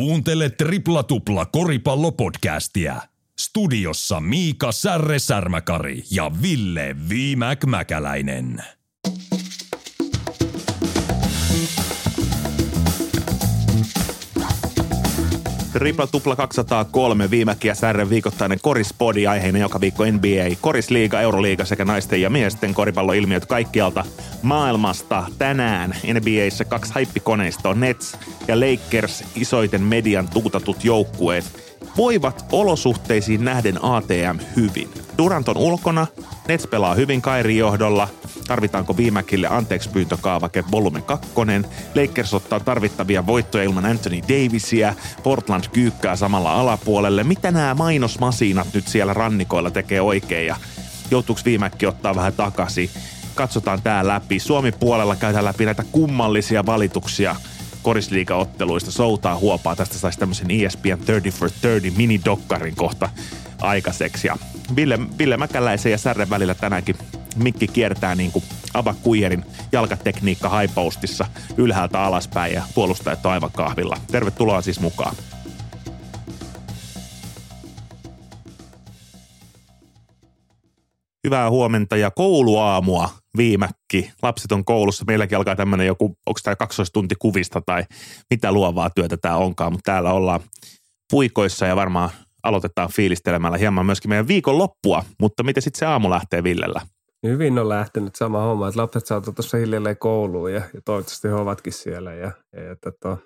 Kuuntele Tripla Tupla koripallopodcastia. Studiossa Miika Särre Särmäkari ja Ville Viimäk Mäkäläinen. Tripla Tupla 203 viimekin ja Särren viikoittainen korispodi aiheena joka viikko NBA, korisliiga, euroliiga sekä naisten ja miesten koripalloilmiöt kaikkialta maailmasta. Tänään NBAissä kaksi haippikoneistoa, Nets ja Lakers, isoiten median tuutatut joukkueet, voivat olosuhteisiin nähden ATM hyvin. Durant on ulkona, Nets pelaa hyvin Kairin johdolla, tarvitaanko viimäkille anteeksi pyyntökaavake volume 2, Lakers ottaa tarvittavia voittoja ilman Anthony Davisia, Portland kyykkää samalla alapuolelle. Mitä nämä mainosmasiinat nyt siellä rannikoilla tekee oikein ja joutuuko viimäkki ottaa vähän takaisin? Katsotaan tää läpi. Suomi puolella käydään läpi näitä kummallisia valituksia korisliigaotteluista. Soutaa huopaa. Tästä saisi tämmöisen ESPN 30 for 30 mini-dokkarin kohta aikaiseksi. Ja Ville, Ville Mäkäläisen ja Särren välillä tänäänkin mikki kiertää niin kuin Ava Kuijerin jalkatekniikka haipostissa ylhäältä alaspäin ja puolustajat aivan kahvilla. Tervetuloa siis mukaan. Hyvää huomenta ja kouluaamua viimäkki. Lapset on koulussa. Meilläkin alkaa tämmöinen joku, onko tämä kaksoistunti kuvista tai mitä luovaa työtä tämä onkaan, mutta täällä ollaan puikoissa ja varmaan aloitetaan fiilistelemällä hieman myöskin meidän viikon loppua, mutta miten sitten se aamu lähtee Villellä? Hyvin on lähtenyt sama homma, että lapset saavat tuossa hiljalleen kouluun ja, ja toivottavasti he ovatkin siellä. Ja, ja, ja tota,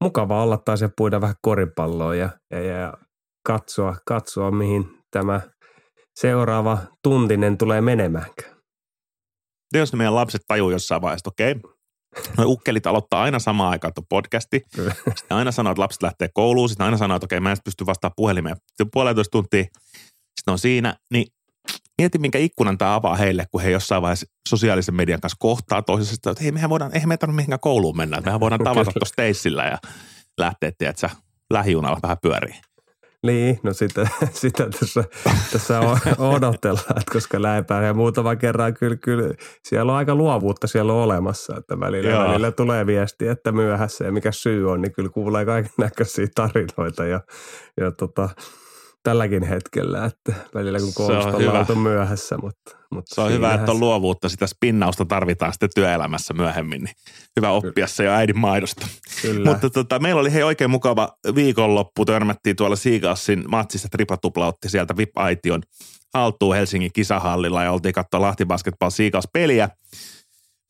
mukava olla taas ja puida vähän koripalloa ja, ja, ja katsoa, katsoa, mihin tämä seuraava tuntinen tulee menemäänkään. Jos ne meidän lapset tajuu jossain vaiheessa, okei, okay, Noi ukkelit aloittaa aina samaan aikaan tuon podcasti. Kyllä. Sitten aina sanoo, että lapset lähtee kouluun. Sitten aina sanoo, että okei, mä en pysty vastaamaan puhelimeen. Sitten puolentoista tuntia sitten on siinä. Niin mieti, minkä ikkunan tämä avaa heille, kun he jossain vaiheessa sosiaalisen median kanssa kohtaa toisessa. Että hei, mehän voidaan, eihän me tarvitse mihinkään kouluun mennä. Mehän voidaan tavata tuossa teissillä ja lähteä, tiedätkö, lähijunalla vähän pyörii. Niin, no sitä, sitä tässä, tässä odotellaan, että koska läipää ja muutama kerran kyllä, kyllä siellä on aika luovuutta siellä on olemassa, että välillä, Joo. välillä tulee viesti, että myöhässä ja mikä syy on, niin kyllä kuulee kaiken näköisiä tarinoita ja, ja tota, tälläkin hetkellä, että välillä kun on koulusta ollaan oltu myöhässä, mutta, mutta Se on hyvä, että on luovuutta. Sitä spinnausta tarvitaan sitten työelämässä myöhemmin. Niin hyvä oppia se jo äidin maidosta. Kyllä. Mutta tota, meillä oli hei oikein mukava viikonloppu. Törmättiin tuolla Siigassin matsissa. Triplatupla otti sieltä VIP-aition haltuun Helsingin kisahallilla ja oltiin katsoa Lahti Basketball Siigas peliä.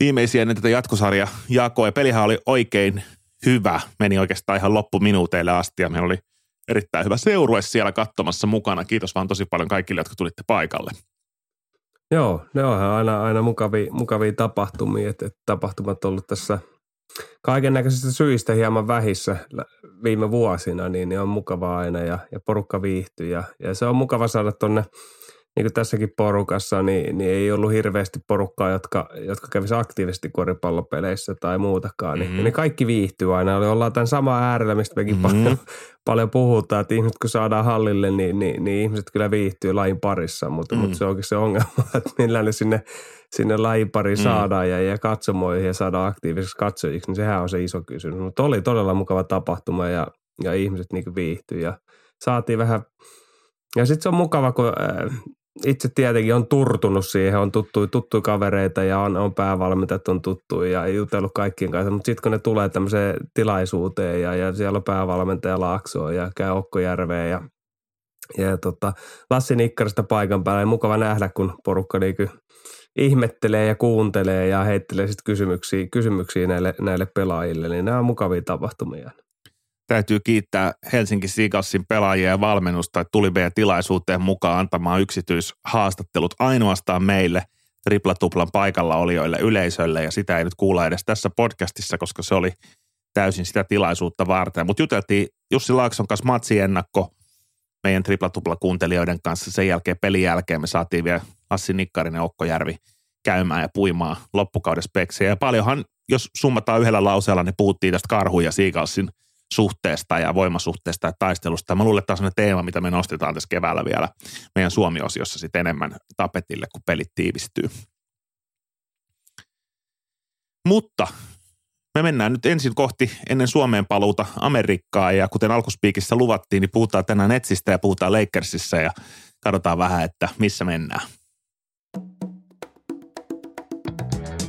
Viimeisiä ennen tätä jatkosarja jakoa ja pelihän oli oikein hyvä. Meni oikeastaan ihan loppuminuuteille asti ja meillä oli erittäin hyvä seurue siellä katsomassa mukana. Kiitos vaan tosi paljon kaikille, jotka tulitte paikalle. Joo, ne onhan aina, aina mukavia, mukavia tapahtumia, että, että tapahtumat on ollut tässä kaiken näköisistä syistä hieman vähissä viime vuosina, niin, niin on mukava aina ja, ja porukka viihtyy ja, ja se on mukava saada tuonne, niin kuin tässäkin porukassa, niin, niin ei ollut hirveästi porukkaa, jotka, jotka kävisi aktiivisesti koripallopeleissä tai muutakaan, niin, Mhm. niin kaikki viihtyy aina. Eli ollaan tämän sama äärellä, mistä mekin Mhm. paljon, paljon puhutaan, että ihmiset kun saadaan hallille, niin, niin, niin ihmiset kyllä viihtyy lajin parissa, mutta, Mm. mm. mutta se onkin se ongelma, että millä ne sinne, sinne lajin pariin Mm. saadaan ja, ja katsomoihin ja saadaan aktiivisiksi katsojiksi, niin sehän on se iso kysymys. Mutta oli todella mukava tapahtuma ja, ja ihmiset niin viihtyy ja saatiin vähän, ja sitten se on mukava, kun äh, itse tietenkin on turtunut siihen, on tuttu, tuttuja kavereita ja on, on päävalmentajat on tuttuja ja jutellut kaikkien kanssa, mutta sitten kun ne tulee tämmöiseen tilaisuuteen ja, ja siellä on päävalmentaja Laaksoa ja käy Okkojärveä ja, ja tota, Lassi Nikkarista paikan päällä, niin mukava nähdä, kun porukka niinku ihmettelee ja kuuntelee ja heittelee sitten kysymyksiä, kysymyksiä näille, näille pelaajille, niin nämä on mukavia tapahtumia. Täytyy kiittää Helsinki Seagalsin pelaajia ja valmennusta, että tuli meidän tilaisuuteen mukaan antamaan yksityishaastattelut ainoastaan meille triplatuplan paikalla olijoille yleisölle ja sitä ei nyt kuulla edes tässä podcastissa, koska se oli täysin sitä tilaisuutta varten. Mutta juteltiin Jussi Laakson kanssa matsiennakko meidän triplatupla kuuntelijoiden kanssa. Sen jälkeen pelin jälkeen me saatiin vielä Lassi Nikkarinen Okkojärvi käymään ja puimaan loppukauden speksiä. Ja paljonhan, jos summataan yhdellä lauseella, niin puhuttiin tästä karhun ja Seagalsin suhteesta ja voimasuhteesta ja taistelusta. Mä luulen, että tämä on teema, mitä me nostetaan tässä keväällä vielä meidän Suomi-osiossa sitten enemmän tapetille, kun pelit tiivistyy. Mutta Me mennään nyt ensin kohti ennen Suomeen paluuta Amerikkaa ja kuten alkuspiikissä luvattiin, niin puhutaan tänään Netsistä ja puhutaan Lakersissa ja katsotaan vähän, että missä mennään.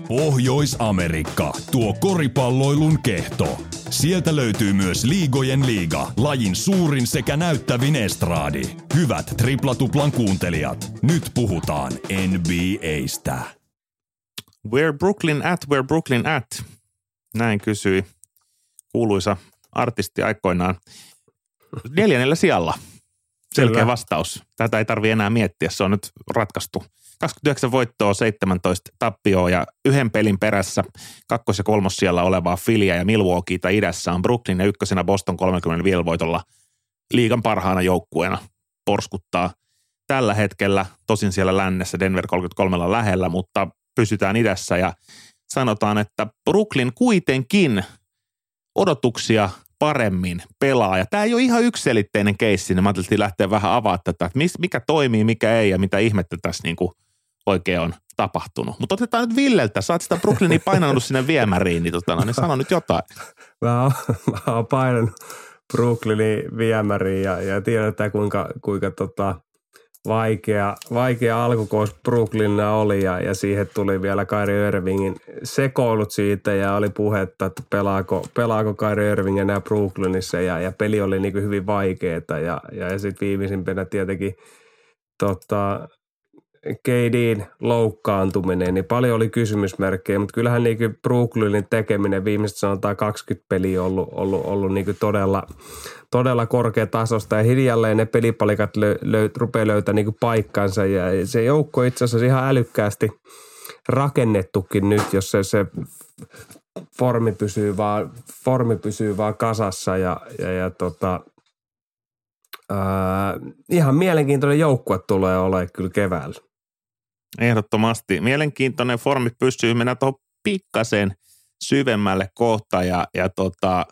Pohjois-Amerikka, tuo koripalloilun kehto. Sieltä löytyy myös Liigojen liiga, lajin suurin sekä näyttävin estraadi. Hyvät triplatuplan kuuntelijat, nyt puhutaan NBAstä. Where Brooklyn at, where Brooklyn at? Näin kysyi kuuluisa artisti aikoinaan neljännellä sijalla. Selkeä Kyllä. vastaus. Tätä ei tarvi enää miettiä, se on nyt ratkaistu. 29 voittoa, 17 tappioa ja yhden pelin perässä kakkos- ja kolmos siellä olevaa Filia ja Milwaukeeita idässä on Brooklyn ja ykkösenä Boston 35 voitolla liigan parhaana joukkueena porskuttaa tällä hetkellä. Tosin siellä lännessä Denver 33 lähellä, mutta pysytään idässä ja sanotaan, että Brooklyn kuitenkin odotuksia paremmin pelaa. Ja tämä ei ole ihan yksiselitteinen keissi, niin mä ajattelin lähteä vähän avaa tätä, että mikä toimii, mikä ei ja mitä ihmettä tässä niin kuin oikein on tapahtunut. Mutta otetaan nyt Villeltä, sä oot sitä Brooklynia painanut sinne viemäriin, niin, tota, niin sano nyt jotain. Mä oon, mä oon painanut Brooklynin viemäriin ja, ja tiedetään kuinka, kuinka tota, vaikea, vaikea alkukausi Brooklynilla oli ja, ja siihen tuli vielä Kyrie Irvingin sekoilut siitä ja oli puhetta, että pelaako, pelaako Kyrie Irving enää Brooklynissa ja, ja peli oli niin hyvin vaikeeta ja, ja, ja sitten viimeisimpänä tietenkin tota, KDn loukkaantuminen, niin paljon oli kysymysmerkkejä, mutta kyllähän niin Brooklynin tekeminen viimeiset sanotaan 20 peliä on ollut, ollut, ollut niin todella, todella korkeatasosta. Ja hiljalleen ne pelipalikat lö, lö, rupeaa löytämään niin paikkansa. Ja se joukko itse asiassa ihan älykkäästi rakennettukin nyt, jos se, se formi pysyy vaan, formi pysyy vaan kasassa. Ja, ja, ja tota, ää, ihan mielenkiintoinen joukkue tulee olemaan kyllä keväällä. Ehdottomasti. Mielenkiintoinen formi pystyy mennä tuohon pikkasen syvemmälle kohta ja, ja tota,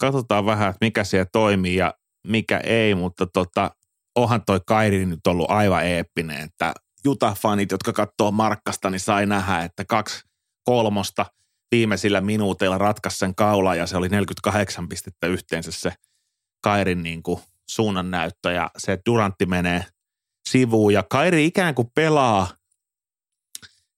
katsotaan vähän, että mikä siellä toimii ja mikä ei, mutta tota, onhan toi Kairi nyt ollut aivan eeppinen, että Juta-fanit, jotka katsoo Markkasta, niin sai nähdä, että kaksi kolmosta viimeisillä minuuteilla ratkaisi sen kaula ja se oli 48 pistettä yhteensä se Kairin niin kuin suunnannäyttö ja se Durantti menee sivuun ja Kairi ikään kuin pelaa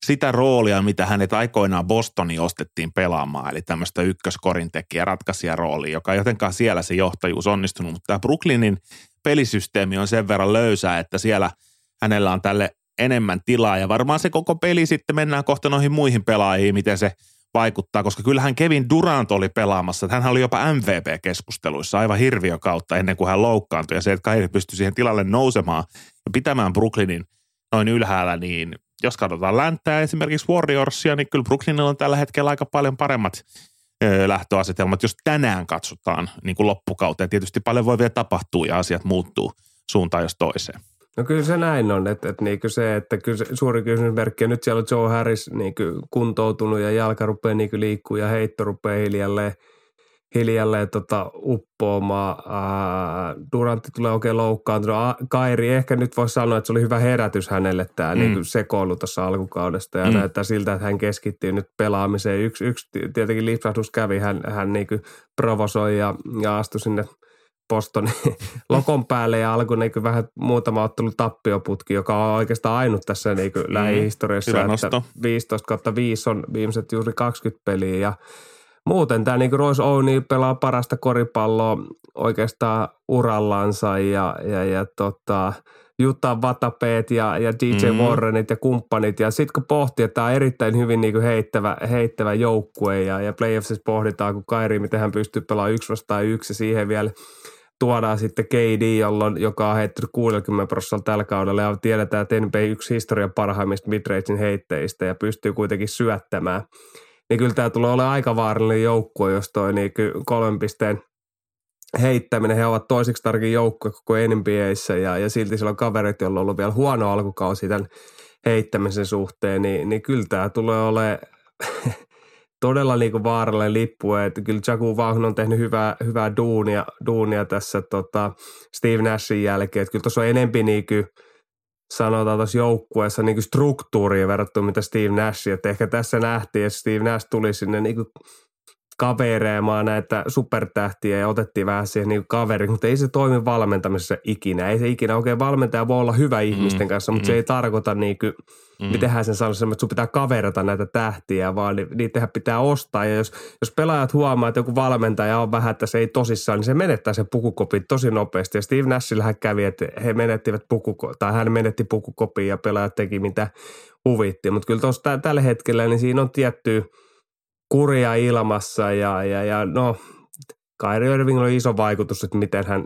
sitä roolia, mitä hänet aikoinaan Bostoniin ostettiin pelaamaan, eli tämmöistä ykköskorin tekijä, ratkaisija roolia, joka jotenkaan siellä se johtajuus onnistunut, mutta tämä Brooklynin pelisysteemi on sen verran löysää, että siellä hänellä on tälle enemmän tilaa ja varmaan se koko peli sitten mennään kohta noihin muihin pelaajiin, miten se vaikuttaa, koska kyllähän Kevin Durant oli pelaamassa, että hän oli jopa MVP-keskusteluissa aivan hirviö kautta ennen kuin hän loukkaantui ja se, että Kairi pystyi siihen tilalle nousemaan pitämään Brooklynin noin ylhäällä, niin jos katsotaan länttää esimerkiksi Warriorsia, niin kyllä Brooklynilla on tällä hetkellä aika paljon paremmat lähtöasetelmat, jos tänään katsotaan niin kuin loppukauteen. Tietysti paljon voi vielä tapahtua ja asiat muuttuu suuntaan jos toiseen. No kyllä se näin on, että, että niin se, että kyllä se suuri kysymysmerkki, ja nyt siellä on Joe Harris niin kuntoutunut ja jalka rupeaa niin liikkuu ja heitto rupeaa hiljalleen, hiljalleen tota, uppoamaan. Ää, Durantti tulee oikein loukkaantunut. Kairi ehkä nyt voisi sanoa, että se oli hyvä herätys hänelle tämä mm. niin sekoilu tuossa alkukaudesta ja mm. näyttää siltä, että hän keskittyy nyt pelaamiseen. Yksi, yksi tietenkin lipsahdus kävi, hän, hän niin provosoi ja, ja astui sinne – Bostonin lokon päälle ja alkoi niin vähän muutama ottelu tappioputki, joka on oikeastaan ainut tässä niin mm, lähihistoriassa, että 15 kautta 5 on viimeiset juuri 20 peliä ja muuten tämä niin Royce O'Neal pelaa parasta koripalloa oikeastaan urallansa ja, ja, ja tota, Jutta Vatapeet ja, ja DJ mm. Warrenit ja kumppanit. Ja sitten kun pohtii, että tämä on erittäin hyvin niin kuin heittävä, heittävä joukkue ja, ja playoffsissa pohditaan, kun Kairi, miten hän pystyy pelaamaan yksi vastaan yksi ja siihen vielä tuodaan sitten KD, jolloin, joka on heittänyt 60 prosenttia tällä kaudella ja tiedetään, että NBA yksi historian parhaimmista midrangein heitteistä ja pystyy kuitenkin syöttämään. Niin kyllä tämä tulee olemaan aika vaarallinen joukkue, jos toi niin kolmen pisteen heittäminen, he ovat toiseksi tarkin joukkue koko NBAissä ja, ja silti siellä on kaverit, joilla on ollut vielä huono alkukausi tämän heittämisen suhteen, niin, niin kyllä tämä tulee olemaan todella niin vaarallinen lippu, että kyllä Jaku Vauhn on tehnyt hyvää, hyvää duunia, duunia tässä tota Steve Nashin jälkeen, että kyllä tuossa on enempi niin kuin, sanotaan tuossa joukkueessa niin kuin struktuuria verrattuna mitä Steve Nash, että ehkä tässä nähtiin, että Steve Nash tuli sinne niin kuin kavereemaan näitä supertähtiä ja otettiin vähän siihen niin kaveri, mutta ei se toimi valmentamisessa ikinä. Ei se ikinä oikein valmentaja voi olla hyvä mm, ihmisten kanssa, mutta mm. se ei tarkoita niin kuin, mm. mitenhän sen sanoo, että sun pitää kaverata näitä tähtiä, vaan niitä pitää ostaa. Ja jos, jos pelaajat huomaa, että joku valmentaja on vähän, että se ei tosissaan, niin se menettää sen pukukopin tosi nopeasti. Ja Steve Nashillähän kävi, että he menettivät pukuko, tai hän menetti pukukopin ja pelaajat teki mitä huvitti. Mutta kyllä tuossa tällä hetkellä, niin siinä on tiettyä – kuria ilmassa ja, ja, ja no Kairi Irving on iso vaikutus, että miten hän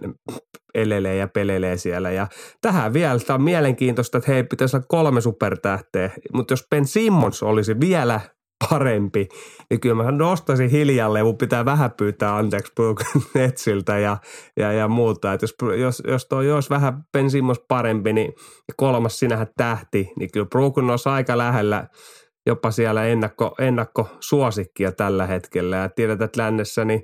elelee ja pelelee siellä. Ja tähän vielä, tämä on mielenkiintoista, että hei, pitäisi olla kolme supertähteä, mutta jos Ben Simmons olisi vielä parempi, niin kyllä mä nostaisin hiljalle ja mun pitää vähän pyytää anteeksi Brooklyn Netsiltä ja, ja, ja muuta. Että jos, jos, jos toi olisi vähän Ben Simmons parempi, niin kolmas sinähän tähti, niin kyllä Brooklyn olisi aika lähellä – jopa siellä ennakko, ennakkosuosikkia tällä hetkellä. Ja tiedetään, että lännessä, niin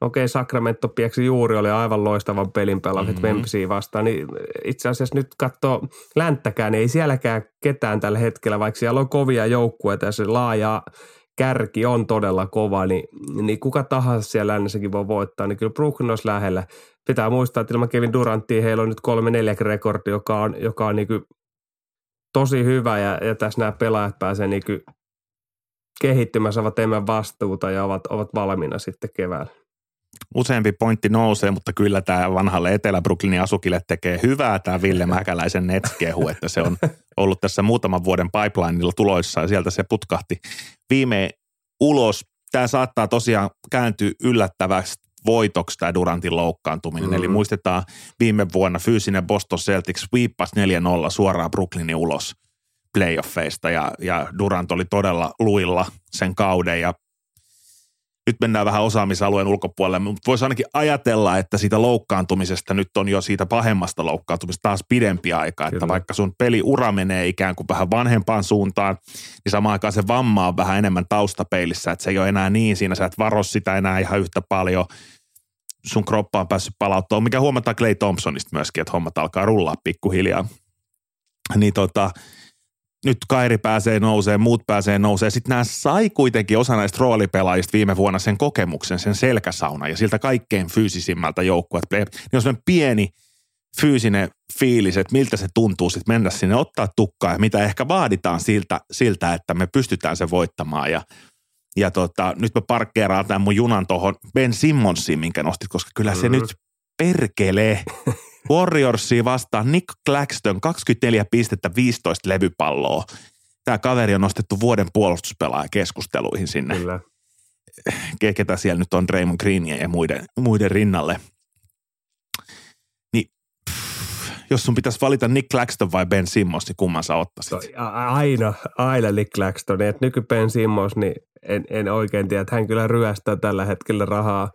okei, okay, Sacramento pieksi juuri oli aivan loistavan pelin pelannut mm-hmm. Vastaan, niin itse asiassa nyt katsoo länttäkään, niin ei sielläkään ketään tällä hetkellä, vaikka siellä on kovia joukkueita ja se laaja kärki on todella kova, niin, niin kuka tahansa siellä lännessäkin voi voittaa, niin kyllä Brooklyn olisi lähellä. Pitää muistaa, että ilman Kevin Durantia heillä on nyt kolme neljä rekordi, joka on, joka on niin tosi hyvä ja, ja tässä nämä pelaajat pääsee niin kehittymään, saavat enemmän vastuuta ja ovat, ovat valmiina sitten keväällä. Useampi pointti nousee, mutta kyllä tämä vanhalle Etelä-Brooklynin asukille tekee hyvää tämä Ville Mäkäläisen netskehu, että se on ollut tässä muutaman vuoden pipelineilla tuloissa ja sieltä se putkahti viime ulos. Tämä saattaa tosiaan kääntyä yllättävästi voitoksi tämä Durantin loukkaantuminen. Mm. Eli muistetaan viime vuonna fyysinen Boston Celtics sweepas 4-0 suoraan Brooklynin ulos playoffeista ja, ja Durant oli todella luilla sen kauden ja nyt mennään vähän osaamisalueen ulkopuolelle, mutta voisi ainakin ajatella, että siitä loukkaantumisesta nyt on jo siitä pahemmasta loukkaantumisesta taas pidempi aika, Kyllä. että vaikka sun peliura menee ikään kuin vähän vanhempaan suuntaan, niin samaan aikaan se vamma on vähän enemmän taustapeilissä, että se ei ole enää niin siinä, sä et varo sitä enää ihan yhtä paljon, sun kroppa on päässyt palauttamaan, mikä huomataan Clay Thompsonista myöskin, että hommat alkaa rullaa pikkuhiljaa. Niin tota, nyt Kairi pääsee nousee, muut pääsee nousee. Sitten nämä sai kuitenkin osa näistä roolipelaajista viime vuonna sen kokemuksen, sen selkäsauna ja siltä kaikkein fyysisimmältä joukkueet. Niin on semmoinen pieni fyysinen fiilis, että miltä se tuntuu sitten mennä sinne ottaa tukkaa ja mitä ehkä vaaditaan siltä, siltä että me pystytään se voittamaan. Ja, ja tota, nyt mä parkkeeraan tämän mun junan tuohon Ben Simmonsiin, minkä nostit, koska kyllä se mm-hmm. nyt perkelee Warriorsia vastaan Nick Claxton, 24 pistettä, 15 levypalloa. Tämä kaveri on nostettu vuoden puolustuspelaaja keskusteluihin sinne. Kyllä. Ketä siellä nyt on Raymond Greenia ja muiden, muiden rinnalle. Niin pff, jos sun pitäisi valita Nick Claxton vai Ben Simmons, niin kumman sä ottaisit? Aina, aina Nick Claxton. Et nyky Ben Simmons, niin en, en oikein tiedä, että hän kyllä ryöstää tällä hetkellä rahaa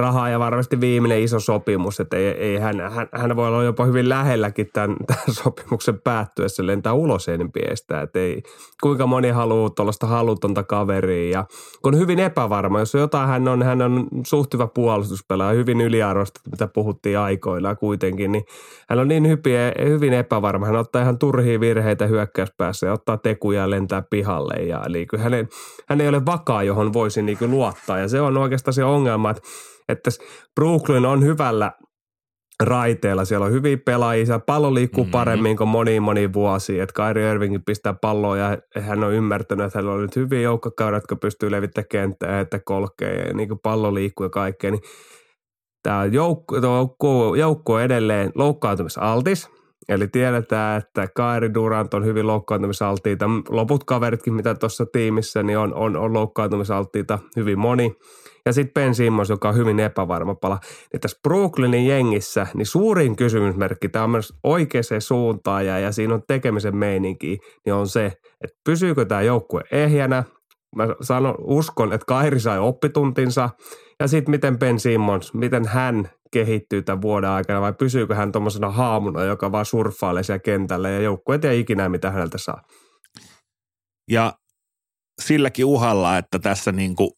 rahaa ja varmasti viimeinen iso sopimus, että ei, ei hän, hän, hän, voi olla jopa hyvin lähelläkin tämän, tämän sopimuksen päättyessä lentää ulos NBAstä, että ei, kuinka moni haluaa tuollaista halutonta kaveria ja kun hyvin epävarma, jos jotain hän on, hän on suht hyvä puolustuspelaaja, hyvin yliarvostettu, mitä puhuttiin aikoilla kuitenkin, niin hän on niin hyvin, hyvin epävarma, hän ottaa ihan turhia virheitä hyökkäyspäässä ja ottaa tekuja ja lentää pihalle ja eli hänen, hän ei ole vakaa, johon voisi niin luottaa ja se on oikeastaan se ongelma, että että Brooklyn on hyvällä raiteella. Siellä on hyviä pelaajia, siellä pallo liikkuu mm-hmm. paremmin kuin moni moni vuosi. Että Kyrie Irving pistää palloa ja hän on ymmärtänyt, että hänellä on nyt hyviä joukkokaudet, jotka pystyy levittämään kenttää, että kolkee ja niin kuin pallo liikkuu ja kaikkea. Niin tämä joukko, joukko, joukko on edelleen loukkaantumisaltis. Eli tiedetään, että Kairi Durant on hyvin loukkaantumisaltiita. Loput kaveritkin, mitä tuossa tiimissä, niin on, on, on loukkaantumisaltiita hyvin moni – ja sitten Ben Simmons, joka on hyvin epävarma pala. Niin tässä Brooklynin jengissä, niin suurin kysymysmerkki, tämä on myös oikeaan suuntaan ja, ja siinä on tekemisen meininki, niin on se, että pysyykö tämä joukkue ehjänä. Mä sanon, uskon, että Kairi sai oppituntinsa. Ja sitten miten Ben Simmons, miten hän kehittyy tämän vuoden aikana vai pysyykö hän tuommoisena haamuna, joka vaan surffailee siellä kentällä ja joukkue ei tiedä ikinä, mitä häneltä saa. Ja silläkin uhalla, että tässä niin kuin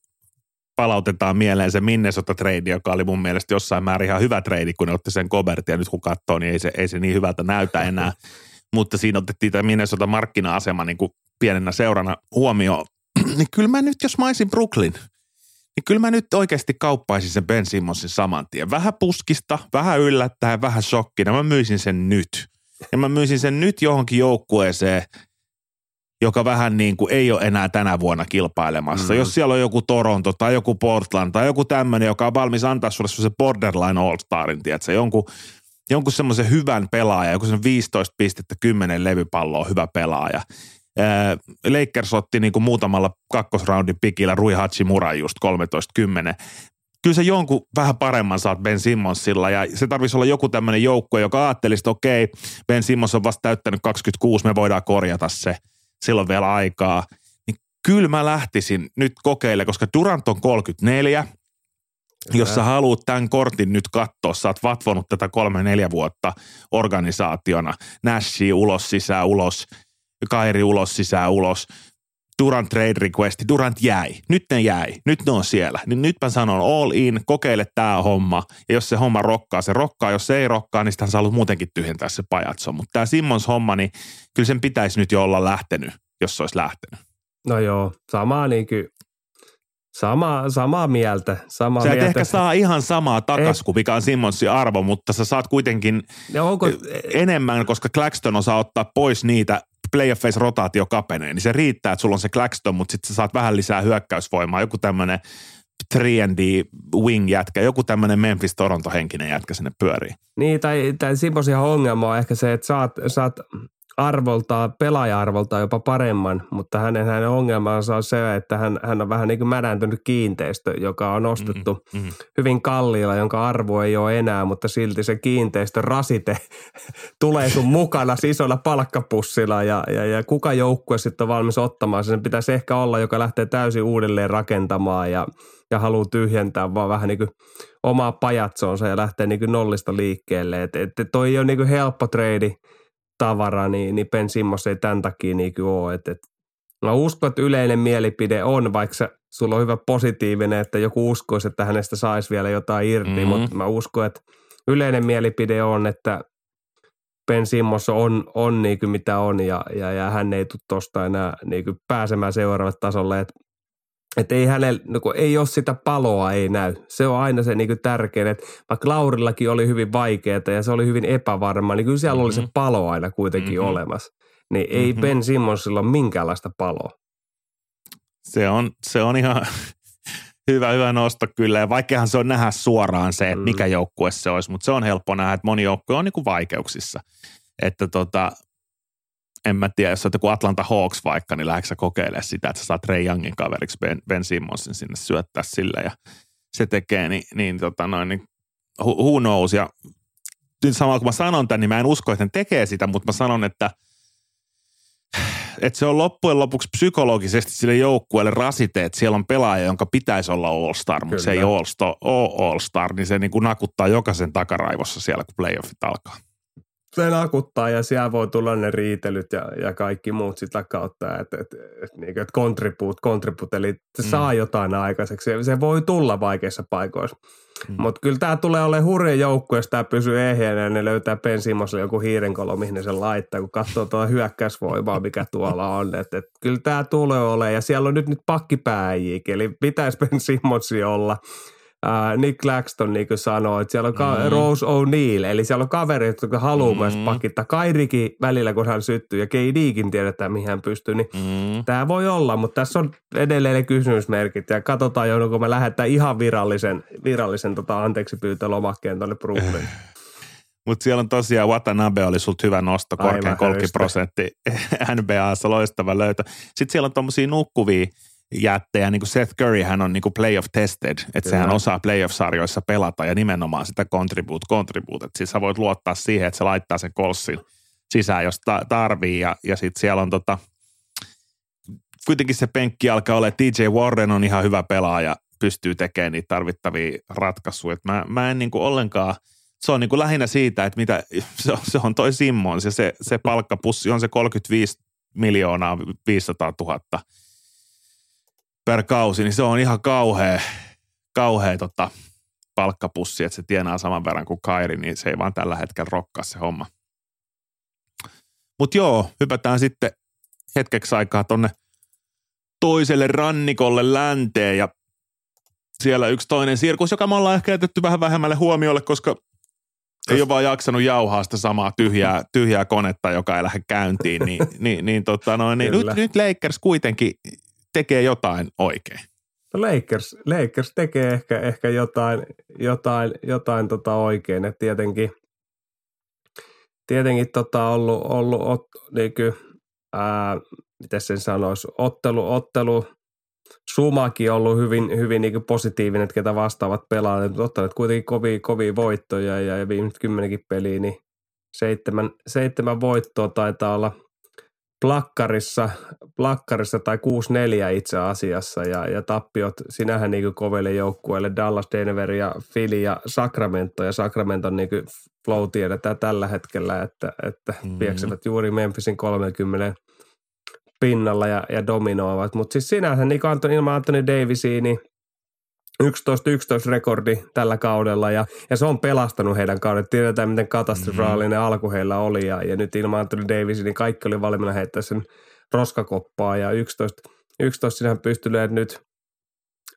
palautetaan mieleen se Minnesota-treidi, joka oli mun mielestä jossain määrin ihan hyvä treidi, kun ne otti sen Gobertin ja nyt kun katsoo, niin ei se, ei se niin hyvältä näytä enää. Mutta siinä otettiin tämä Minnesota-markkina-asema niin kuin pienenä seurana huomioon. niin kyllä mä nyt, jos mä olisin Brooklyn, niin kyllä mä nyt oikeasti kauppaisin sen Ben Simmonsin saman tien. Vähän puskista, vähän yllättäen, vähän shokkina. Mä myisin sen nyt. Ja mä myisin sen nyt johonkin joukkueeseen, joka vähän niin kuin ei ole enää tänä vuonna kilpailemassa. Mm. Jos siellä on joku Toronto tai joku Portland tai joku tämmöinen, joka on valmis antaa sulle se borderline all-starin, tiedätkö, jonkun, jonkun semmoisen hyvän pelaaja, joku sen 15 pistettä 10 levypalloa hyvä pelaaja. Lakers otti niin kuin muutamalla kakkosraundin pikillä Rui Hachimura just 13-10 kyllä se jonkun vähän paremman saat Ben Simmonsilla ja se tarvitsisi olla joku tämmöinen joukkue, joka ajattelisi, että okei, Ben Simmons on vasta täyttänyt 26, me voidaan korjata se, silloin vielä aikaa. Niin kyllä mä lähtisin nyt kokeille, koska Durant on 34, jos sä haluat tämän kortin nyt katsoa, sä oot vatvonut tätä kolme-neljä vuotta organisaationa, Nashi ulos, sisään, ulos, Kairi ulos, sisään, ulos, Durant trade requesti, Durant jäi, nyt ne jäi, nyt ne on siellä. Niin nyt mä sanon all in, kokeile tämä homma. Ja jos se homma rokkaa, se rokkaa. Jos se ei rokkaa, niin sitä sä haluat muutenkin tyhjentää se pajatso. Mutta tämä Simmons homma, niin kyllä sen pitäisi nyt jo olla lähtenyt, jos se olisi lähtenyt. No joo, sama niin kuin Sama, samaa mieltä. Samaa sä et mieltä. ehkä saa ihan samaa takas kuin mikä on Simmonsin arvo, mutta sä saat kuitenkin no onko... enemmän, koska Claxton osaa ottaa pois niitä playoffeissa rotaatio kapenee, niin se riittää, että sulla on se Claxton, mutta sitten sä saat vähän lisää hyökkäysvoimaa. Joku tämmöinen 3D wing jätkä, joku tämmöinen Memphis Toronto henkinen jätkä sinne pyörii. Niin, tai, tai Simmonsin ongelma on ehkä se, että saat, saat arvoltaan, pelaaja-arvoltaan jopa paremman, mutta hänen, hänen ongelmansa on se, että hän, hän on vähän niin kuin mädäntynyt kiinteistö, joka on ostettu mm-hmm. mm-hmm. hyvin kalliilla, jonka arvo ei ole enää, mutta silti se kiinteistö rasite tulee sun mukana isolla palkkapussilla ja, ja, ja kuka joukkue sitten on valmis ottamaan sen pitäisi ehkä olla, joka lähtee täysin uudelleen rakentamaan ja, ja haluaa tyhjentää vaan vähän niin kuin omaa pajatsonsa ja lähtee niin kuin nollista liikkeelle. Että et toi ei ole niin kuin helppo trade – tavara, niin, niin Ben Simmons ei tämän takia niin kuin ole. Et, et, mä uskon, että yleinen mielipide on, vaikka se, sulla on hyvä positiivinen, että joku uskoisi, että hänestä saisi vielä jotain irti, mm-hmm. mutta mä uskon, että yleinen mielipide on, että Ben Simmons on, on niin kuin mitä on ja, ja, ja hän ei tule tuosta enää niin kuin pääsemään seuraavalle tasolle. Että että ei hänellä, no ei ole sitä paloa, ei näy. Se on aina se niin tärkein, että vaikka Laurillakin oli hyvin vaikeaa ja se oli hyvin epävarma, niin kyllä siellä mm-hmm. oli se mm-hmm. palo aina kuitenkin mm-hmm. olemassa. Niin mm-hmm. ei Ben Simmonsilla ole minkäänlaista paloa. Se on, se on ihan hyvä, hyvä nosto kyllä. Ja vaikeahan se on nähdä suoraan se, että mikä mm. joukkue se olisi, mutta se on helppo nähdä, että moni joukkue on niin kuin vaikeuksissa. Että tota, en mä tiedä, jos olet joku Atlanta Hawks vaikka, niin lähdetkö kokeilemaan sitä, että sä saat Ray Youngin kaveriksi Ben, ben Simmonsin sinne syöttää sillä ja se tekee, niin, niin, tota noin, niin who, who knows. Ja nyt samalla kun mä sanon tämän, niin mä en usko, että ne tekee sitä, mutta mä sanon, että että se on loppujen lopuksi psykologisesti sille joukkueelle rasite, että siellä on pelaaja, jonka pitäisi olla All-Star, mutta se ei ole All-Star, niin se niin kuin nakuttaa jokaisen takaraivossa siellä, kun playoffit alkaa se nakuttaa ja siellä voi tulla ne riitelyt ja, ja kaikki muut sitä kautta, että et, et, niin et contribute, contribute, eli se mm. saa jotain aikaiseksi. Se voi tulla vaikeissa paikoissa. Mm. Mutta kyllä tämä tulee olemaan hurja joukko, jos tämä pysyy ehjänä ja ne löytää Pensimoselle joku hiirenkolo, mihin ne sen laittaa, kun katsoo tuo hyökkäysvoimaa, mikä tuolla on. Et, et, kyllä tämä tulee olemaan ja siellä on nyt, nyt pakkipääjiäkin, eli pitäisi Ben olla – ää, Nick Claxton niin kuin sanoi, että siellä on ka- mm. Rose O'Neill, eli siellä on kaverit, jotka haluaa mm. myös pakittaa. Kairikin välillä, kun hän syttyy, ja KDkin tiedetään, mihin hän pystyy, niin mm. tämä voi olla, mutta tässä on edelleen ne kysymysmerkit, ja katsotaan, joudunko me lähettää ihan virallisen, virallisen tota, anteeksi lomakkeen tuonne Brooklyn. Mutta siellä on tosiaan Watanabe oli sulta hyvä nosto, korkean 30 prosentti NBAssa, loistava löytö. Sitten siellä on tuommoisia nukkuvia jättejä, niin kuin Seth Curry, hän on niin kuin playoff tested, että sehän osaa playoff-sarjoissa pelata ja nimenomaan sitä contribute, contribute. Että siis sä voit luottaa siihen, että se laittaa sen kolssin sisään, jos ta- tarvii ja, ja sitten siellä on tota, kuitenkin se penkki alkaa olla, TJ Warren on ihan hyvä pelaaja, pystyy tekemään niitä tarvittavia ratkaisuja. Et mä, mä en niin kuin ollenkaan, se on niin kuin lähinnä siitä, että mitä, se on, se on toi Simmons ja se, se palkkapussi on se 35 miljoonaa 500 000 per kausi, niin se on ihan kauhea, kauhea tota, palkkapussi, että se tienaa saman verran kuin Kairi, niin se ei vaan tällä hetkellä rokkaa se homma. Mutta joo, hypätään sitten hetkeksi aikaa tonne toiselle rannikolle länteen ja siellä yksi toinen sirkus, joka me ollaan ehkä jätetty vähän vähemmälle huomiolle, koska ei ole vaan jaksanut jauhaa sitä samaa tyhjää, tyhjää konetta, joka ei lähde käyntiin, niin, niin, niin, tota noin, niin nyt, nyt Lakers kuitenkin tekee jotain oikein. Lakers, Lakers tekee ehkä, ehkä jotain, jotain, jotain tota oikein, että tietenkin, tietenkin tota ollut, ollut ot, niin kuin, ää, miten sen sanoisi, ottelu, ottelu sumakin ollut hyvin, hyvin niin positiivinen, että ketä vastaavat pelaajat, mutta ottaneet kuitenkin kovia, kovia voittoja ja, ja viimeiset kymmenenkin peliä, niin seitsemän, seitsemän voittoa taitaa olla plakkarissa, plakkarissa tai 6-4 itse asiassa ja, ja tappiot sinähän niin koville joukkueille Dallas, Denver ja Philly ja Sacramento ja Sacramento niin flow tiedetään tällä hetkellä, että, että mm-hmm. pieksevät juuri Memphisin 30 pinnalla ja, ja dominoivat. Mutta siis sinänsä niin Antoni, ilman Anthony Davisia, niin 11-11 rekordi tällä kaudella ja, ja se on pelastanut heidän kauden. Tiedetään, miten katastrofaalinen mm-hmm. alku heillä oli ja, ja nyt ilman Anthony Davisia, niin kaikki oli valmiina heittää sen roskakoppaa ja 11, 11 sinähän pystyneet nyt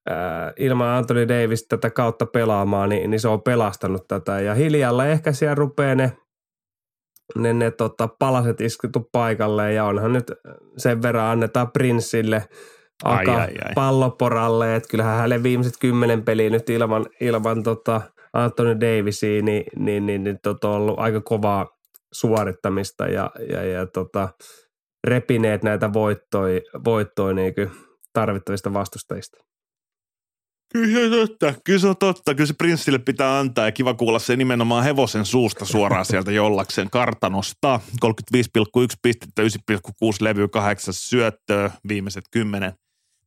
ää, ilman Anthony Davis tätä kautta pelaamaan, niin, niin se on pelastanut tätä. Ja hiljalla ehkä siellä rupeaa ne ne, ne tota, palaset iskettu paikalle ja onhan nyt sen verran annetaan Prinssille Aka ai, ai, ai. palloporalle, että kyllähän hänen viimeiset kymmenen peliä nyt ilman, ilman tota Anthony Davisia, niin, niin, niin, niin tota, on ollut aika kovaa suorittamista ja, ja, ja tota, repineet näitä voittoja, voittoja niin tarvittavista vastustajista. Kyllä se on totta. Kyllä se on totta. Kyllä se prinssille pitää antaa ja kiva kuulla se nimenomaan hevosen suusta suoraan sieltä jollaksen kartanosta. 35,1 pistettä, 9,6 levy, 8 syöttöä, viimeiset 10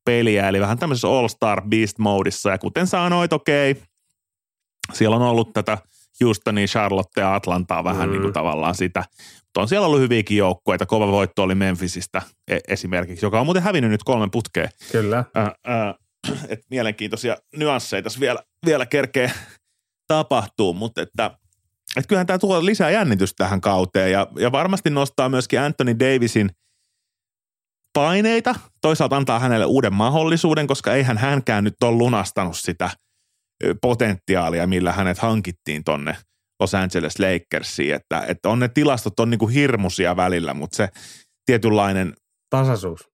peliä. Eli vähän tämmöisessä All-Star Beast-moodissa. Ja kuten sanoit, okei, okay, siellä on ollut tätä Houstonia, Charlotte ja Atlantaa vähän mm. niin kuin tavallaan sitä. Mutta on siellä ollut hyviäkin joukkueita. Kova voitto oli Memphisistä e- esimerkiksi, joka on muuten hävinnyt nyt kolmen putkeen. Kyllä. Äh, äh, että mielenkiintoisia nyansseja tässä vielä, vielä kerkee tapahtuu, mutta että, että kyllähän tämä tuo lisää jännitystä tähän kauteen ja, ja varmasti nostaa myöskin Anthony Davisin paineita. Toisaalta antaa hänelle uuden mahdollisuuden, koska eihän hänkään nyt ole lunastanut sitä potentiaalia, millä hänet hankittiin tonne Los Angeles Lakersiin, että, että on ne tilastot on niin kuin hirmuisia välillä, mutta se tietynlainen tasaisuus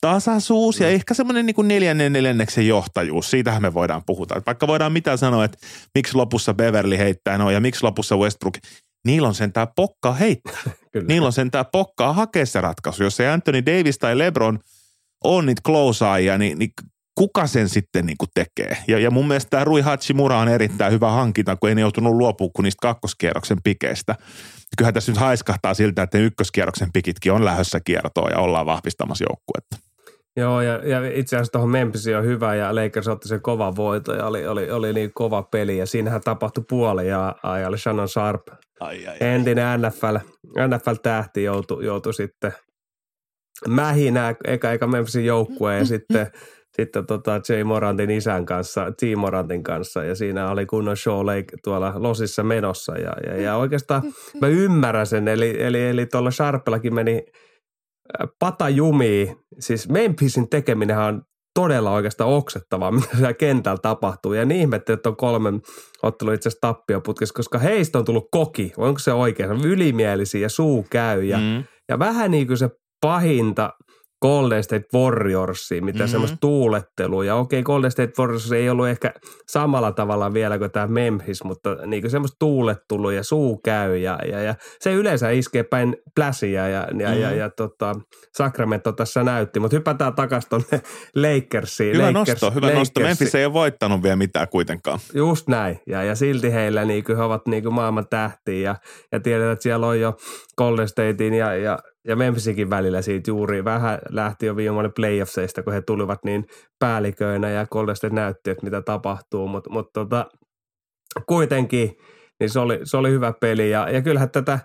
tasaisuus ja mm. ehkä semmoinen niin kuin neljännen neljänneksen johtajuus. Siitähän me voidaan puhuta. Että vaikka voidaan mitä sanoa, että miksi lopussa Beverly heittää noin ja miksi lopussa Westbrook. Niillä on sentään pokkaa heittää. Niillä on sentään pokkaa hakea se ratkaisu. Jos ei Anthony Davis tai LeBron on niitä closeaajia, niin, niin kuka sen sitten niin kuin tekee? Ja, ja mun mielestä tämä Rui Hachimura on erittäin hyvä hankinta, kun ei ne joutunut luopumaan kuin niistä kakkoskierroksen pikeistä. Kyllähän tässä nyt haiskahtaa siltä, että ne ykköskierroksen pikitkin on lähdössä kiertoa ja ollaan vahvistamassa joukkuetta. Joo, ja, ja itse asiassa tuohon Memphisiin on hyvä, ja Lakers otti sen kova voito, ja oli, oli, oli niin kova peli, ja siinähän tapahtui puoli, ja, ja oli Shannon Sharp, ai, ai, entinen NFL, NFL-tähti joutui, joutui sitten mähinä, eka, eka Memphisin joukkueen, ja sitten sitten tota Jay Morantin isän kanssa, T. Morantin kanssa, ja siinä oli kunnon show Lake tuolla Losissa menossa, ja, ja, ja oikeastaan mä ymmärrän sen, eli, eli, eli tuolla Sharpellakin meni – pata jumii. Siis Memphisin tekeminen on todella oikeastaan oksettavaa, mitä siellä kentällä tapahtuu. Ja niin ihmettä, että on kolme ottelu itse asiassa tappioputkessa, koska heistä on tullut koki. Onko se oikein? Ylimielisiä ja suu käy. Ja, mm. ja vähän niin kuin se pahinta – Golden State Warriorsia, mitä mm-hmm. semmoista tuulettelua. Ja okei, Golden State Warriors ei ollut ehkä samalla tavalla vielä kuin tämä Memphis, mutta niin kuin semmoista tuulettelua ja suu käy. Ja, ja, ja se yleensä iskee päin pläsiä ja, ja, mm-hmm. ja, ja, ja tota, Sacramento tässä näytti. Mutta hypätään takaisin tuonne Lakersiin. Hyvä Lakers, nosto, hyvä Lakersiin. nosto. Memphis ei ole voittanut vielä mitään kuitenkaan. Just näin. Ja, ja silti heillä niin kuin he ovat niin kuin maailman tähtiä ja, ja tiedetään, että siellä on jo Golden Statein ja, ja ja Memphisikin välillä siitä juuri vähän lähti jo viime playoffseista, kun he tulivat niin päälliköinä ja Golden State näytti, että mitä tapahtuu, mutta mut tota, kuitenkin niin se oli, se oli hyvä peli ja, ja kyllähän tätä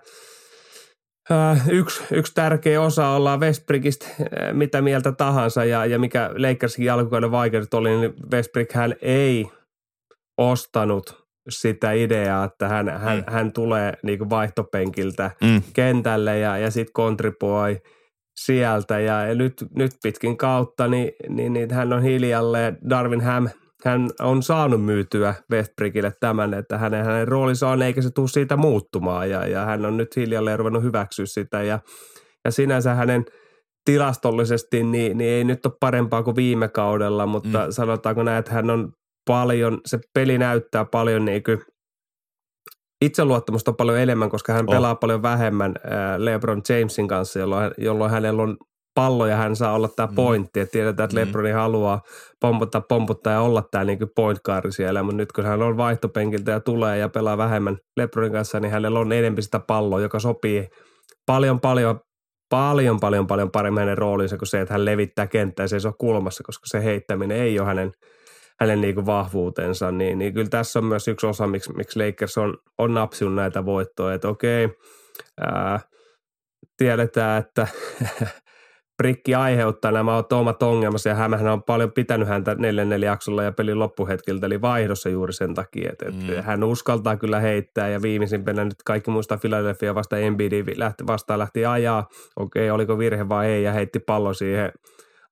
äh, yksi, yksi tärkeä osa ollaan Westbrickistä äh, mitä mieltä tahansa ja, ja mikä Lakersin alkukauden vaikeudet oli, niin Westbrick hän ei ostanut sitä ideaa, että hän, mm. hän, hän tulee niin kuin vaihtopenkiltä mm. kentälle ja, ja sitten kontribuoi sieltä. Ja, nyt, nyt pitkin kautta, niin, niin, niin hän on hiljalle Darwin Ham, hän on saanut myytyä Westbrickille tämän, että hänen, hänen roolinsa on eikä se tule siitä muuttumaan ja, ja hän on nyt hiljalleen ruvennut hyväksyä sitä ja, ja sinänsä hänen tilastollisesti niin, niin ei nyt ole parempaa kuin viime kaudella, mutta mm. sanotaanko näin, että hän on paljon, se peli näyttää paljon niin kuin itseluottamusta paljon enemmän, koska hän oh. pelaa paljon vähemmän LeBron Jamesin kanssa, jolloin, jolloin hänellä on pallo ja hän saa olla tämä mm. pointti. Et tiedetään, että mm. Lebroni haluaa pomputtaa, pomputtaa ja olla tämä niin point guard siellä, mutta nyt kun hän on vaihtopenkiltä ja tulee ja pelaa vähemmän Lebronin kanssa, niin hänellä on enemmän sitä palloa, joka sopii paljon, paljon, paljon, paljon, paljon paremmin hänen roolinsa kuin se, että hän levittää kenttää ja se on kulmassa, koska se heittäminen ei ole hänen, hänen niin kuin vahvuutensa. Niin, niin kyllä tässä on myös yksi osa, miksi, miksi Lakers on, on napsinut näitä voittoja, että okei, ää, tiedetään, että Prikki aiheuttaa nämä omat ongelmansa ja hän on paljon pitänyt häntä neljännellä jaksolla ja pelin loppuhetkiltä, eli vaihdossa juuri sen takia, että, mm. hän uskaltaa kyllä heittää ja viimeisimpänä nyt kaikki muistaa Philadelphia vasta Embiid lähti, vastaan lähti ajaa, okei oliko virhe vai ei ja heitti pallo siihen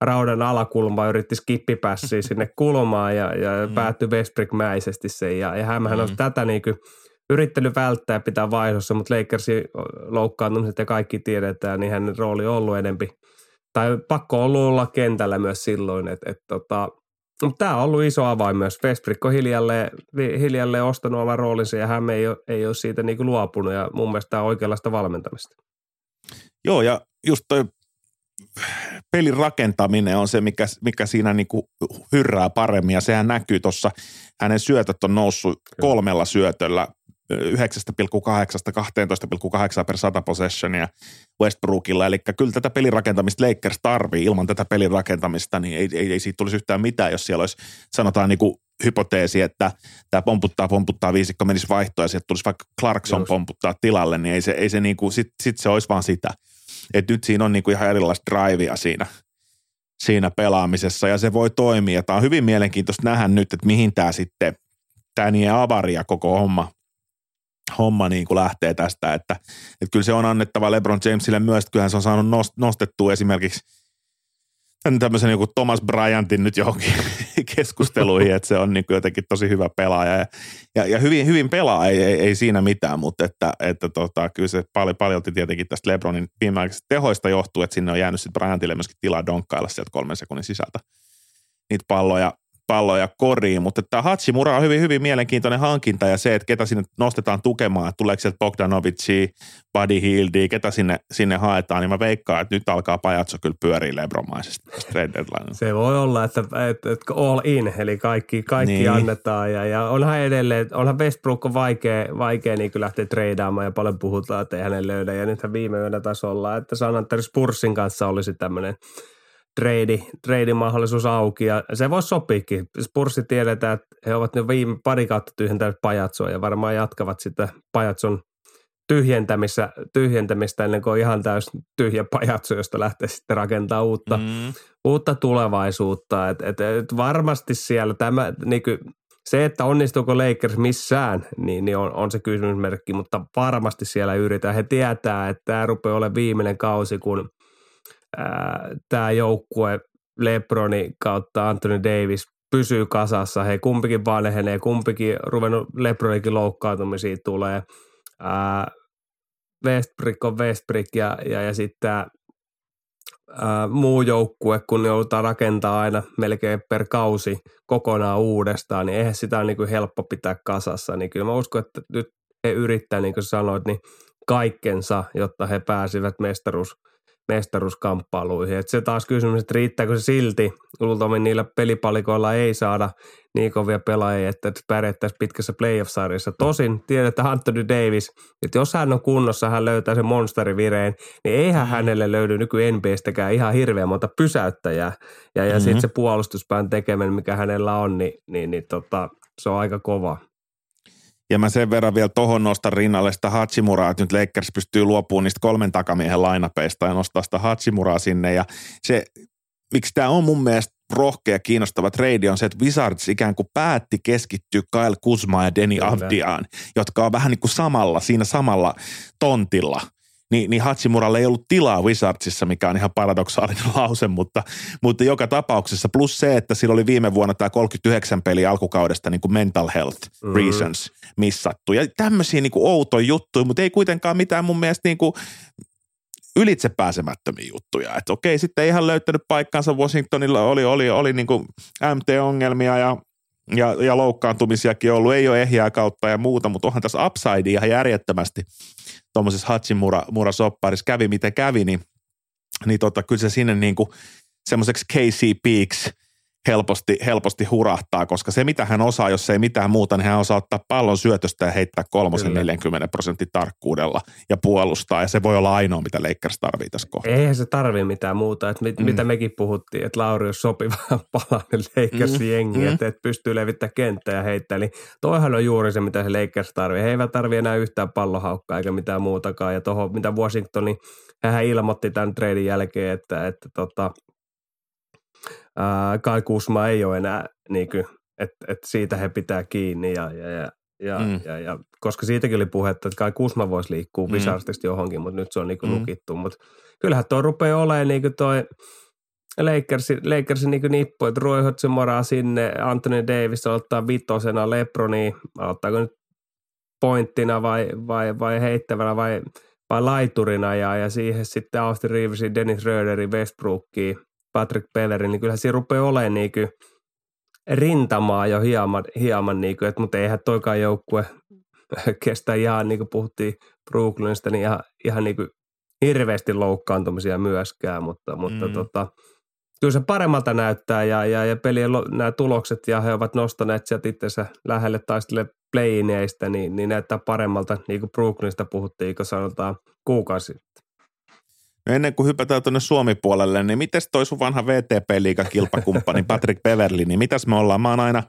raudan alakulmaan, yritti skippipässiä sinne kulmaan ja, ja mm. päättyi Westbrick-mäisesti sen ja, ja hän, mm. on tätä niin kuin yrittänyt välttää pitää vaihdossa, mutta Lakersin loukkaantumiset ja kaikki tiedetään, niin hänen rooli on ollut enempi – tai pakko ollut olla kentällä myös silloin, että et, tota, mutta tämä on ollut iso avain myös. Westbrick on hiljalleen, hiljalleen ostanut oman roolinsa ja hän ei ole, ei ole siitä niinku luopunut ja mun mielestä tämä on oikeanlaista valmentamista. Joo ja just toi pelin rakentaminen on se, mikä, mikä siinä niinku hyrrää paremmin ja sehän näkyy tuossa, hänen syötöt on noussut kolmella syötöllä 9,8-12,8 per 100 possessionia Westbrookilla. Eli kyllä tätä pelirakentamista Lakers tarvii. Ilman tätä pelirakentamista niin ei, ei, ei siitä tulisi yhtään mitään, jos siellä olisi sanotaan niin kuin hypoteesi, että tämä pomputtaa, pomputtaa viisikko menisi vaihtoa ja sieltä tulisi vaikka Clarkson Just. pomputtaa tilalle, niin ei se, ei se niin kuin, sit, sit se olisi vaan sitä. Et nyt siinä on niin kuin ihan erilaista drivea siinä, siinä pelaamisessa ja se voi toimia. Tämä on hyvin mielenkiintoista nähdä nyt, että mihin tämä sitten, tämä niin avaria koko homma homma niin kuin lähtee tästä, että, että kyllä se on annettava LeBron Jamesille myös, että kyllähän se on saanut nostettua esimerkiksi tämmöisen joku Thomas Bryantin nyt johonkin keskusteluihin, että se on niin kuin jotenkin tosi hyvä pelaaja. Ja, ja, ja hyvin, hyvin pelaa, ei, ei, ei, siinä mitään, mutta että, että tota, kyllä se paljon, paljon tietenkin tästä LeBronin viimeaikaisista tehoista johtuu, että sinne on jäänyt sitten Bryantille myöskin tilaa donkkailla sieltä kolmen sekunnin sisältä niitä palloja palloja koriin, mutta tämä Hachimura on hyvin, hyvin mielenkiintoinen hankinta ja se, että ketä sinne nostetaan tukemaan, että tuleeko sieltä Bogdanovici, Buddy Hildi, ketä sinne, sinne haetaan, niin mä veikkaan, että nyt alkaa pajatso kyllä pyörii lebromaisesti Se voi olla, että, että, että all in, eli kaikki, kaikki niin. annetaan ja, ja onhan edelleen, onhan Westbrook on vaikea, vaikea niin kyllä lähteä treidaamaan ja paljon puhutaan, että ei hänen löydä ja nythän viime yönä taisi olla, että San Antonio Spursin kanssa olisi tämmöinen – trade, trade mahdollisuus auki ja se voisi sopiikin. Spurssi tiedetään, että he ovat jo viime pari kautta tyhjentäneet pajatsoa ja varmaan jatkavat sitä pajatson tyhjentämistä, tyhjentämistä ennen kuin on ihan täys tyhjä pajatso, josta lähtee sitten rakentaa uutta, mm. uutta tulevaisuutta. Et, et, et varmasti siellä tämä, niin kuin, se, että onnistuuko Lakers missään, niin, niin on, on se kysymysmerkki, mutta varmasti siellä yritetään. He tietää, että tämä rupeaa olemaan viimeinen kausi, kun – tämä joukkue Lebroni kautta Anthony Davis pysyy kasassa. He kumpikin vanhenee, kumpikin ruvennut Lebronikin loukkaantumisia tulee. Ää, Westbrick on Westbrick ja, ja, ja sitten tämä muu joukkue, kun joudutaan rakentaa aina melkein per kausi kokonaan uudestaan, niin eihän sitä ole niin kuin helppo pitää kasassa. Niin kyllä mä uskon, että nyt he yrittää, niin kuin sanoit, niin kaikkensa, jotta he pääsivät mestaruus – mestaruuskamppailuihin. Et se taas kysymys, että riittääkö se silti. Luultavasti niillä pelipalikoilla ei saada niin kovia pelaajia, että pärjättäisiin pitkässä playoff-sarjassa. Tosin tiedetään Anthony Davis, että jos hän on kunnossa, hän löytää sen monsterivireen, niin eihän mm. hänelle löydy nyky NBAstäkään ihan hirveän monta pysäyttäjää. Ja, ja mm-hmm. sitten se puolustuspään tekeminen, mikä hänellä on, niin, niin, niin tota, se on aika kova. Ja mä sen verran vielä tohon nostan rinnalle sitä Hachimuraa, että nyt Lakers pystyy luopumaan niistä kolmen takamiehen lainapeista ja nostaa sitä Hachimuraa sinne. Ja se, miksi tämä on mun mielestä rohkea kiinnostava trade on se, että Wizards ikään kuin päätti keskittyä Kyle Kuzma ja Denny Avdiaan, jotka on vähän niin kuin samalla, siinä samalla tontilla – niin, niin Hachimuralle ei ollut tilaa Wizardsissa, mikä on ihan paradoksaalinen lause, mutta, mutta joka tapauksessa plus se, että sillä oli viime vuonna tämä 39 peli alkukaudesta niin kuin mental health mm. reasons missattu. Ja tämmöisiä niin kuin outoja juttuja, mutta ei kuitenkaan mitään mun mielestä niin kuin ylitse pääsemättömiä juttuja. Että okei, sitten ei ihan löytänyt paikkaansa. Washingtonilla oli, oli, oli niin kuin MT-ongelmia ja ja, ja loukkaantumisiakin ollut, ei ole ehjää kautta ja muuta, mutta onhan tässä upside ihan järjettömästi tuommoisessa Hachimura-sopparissa kävi miten kävi, niin, niin tota, kyllä se sinne niin kuin semmoiseksi KC Peaks – helposti, helposti hurahtaa, koska se mitä hän osaa, jos ei mitään muuta, niin hän osaa ottaa pallon syötöstä ja heittää kolmosen Kyllä. 40 prosentin tarkkuudella ja puolustaa. Ja se voi olla ainoa, mitä Lakers tarvii tässä kohtaa. Eihän se tarvii mitään muuta. Että mit, mm. Mitä mekin puhuttiin, että Lauri on sopiva palainen Lakersin mm. jengi, mm. että, pystyy levittämään kenttää ja heittää. Eli toihan on juuri se, mitä se Lakers tarvii. He eivät tarvii enää yhtään pallohaukkaa eikä mitään muutakaan. Ja tuohon, mitä Washingtoni, hän ilmoitti tämän treidin jälkeen, että, että tota, Kai Kusma ei ole enää, niin kuin, että, että siitä he pitää kiinni ja, ja, ja ja, mm. ja, ja, koska siitäkin oli puhetta, että kai Kusma voisi liikkua mm. johonkin, mutta nyt se on niinku mm. lukittu. Mutta kyllähän tuo rupeaa olemaan niinku toi Lakersin, Lakersin niinku nippu, että Roy Hotsemoraa sinne, Anthony Davis ottaa vitosena Lebroni, ottaako nyt pointtina vai, vai, vai heittävänä vai, vai laiturina ja, ja siihen sitten Austin Reevesin, Dennis Röderin, Westbrookiin – Patrick Pellerin, niin kyllä siinä rupeaa olemaan niin kuin rintamaa jo hieman, hieman niin kuin, että, mutta eihän toikaan joukkue kestä ihan niin kuin puhuttiin Brooklynista, niin ihan, ihan niin kuin hirveästi loukkaantumisia myöskään, mutta, mutta mm. tota, kyllä se paremmalta näyttää ja, ja, ja pelien nämä tulokset ja he ovat nostaneet sieltä itsensä lähelle taistelle playineistä, niin, niin näyttää paremmalta, niin kuin Brooklynista puhuttiin, kun sanotaan kuukausi No ennen kuin hypätään tuonne Suomi-puolelle, niin mites toi sun vanha VTP-liigan kilpakumppani Patrick Beverly, niin mitäs me ollaan? Mä oon aina,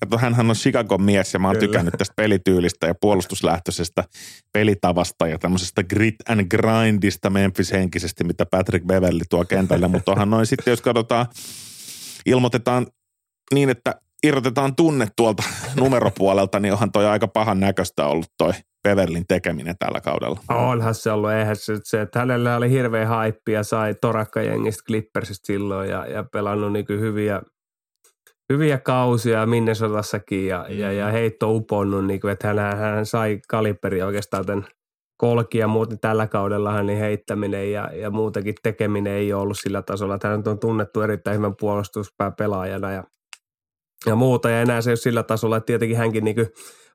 kato hänhän on Chicago mies ja mä oon Kyllä. tykännyt tästä pelityylistä ja puolustuslähtöisestä pelitavasta ja tämmöisestä grit and grindista Memphis-henkisesti, mitä Patrick Beverly tuo kentälle, mutta onhan noin sitten, jos katsotaan, ilmoitetaan niin, että irrotetaan tunne tuolta numeropuolelta, niin onhan toi aika pahan näköistä ollut toi Beverlin tekeminen tällä kaudella. Onhan se ollut, eihän se, se että hänellä oli hirveä haippi ja sai torakkajengistä Clippersista silloin ja, ja pelannut niin hyviä, hyviä kausia Minnesotassakin ja, mm. ja, ja heitto uponnut, niin kuin, että hän, hän sai kaliberi oikeastaan tämän kolki ja muuten tällä kaudella niin heittäminen ja, ja muutenkin tekeminen ei ole ollut sillä tasolla, että hän on tunnettu erittäin hyvän puolustuspääpelaajana ja, ja muuta. Ja enää se ei ole sillä tasolla, että tietenkin hänkin niin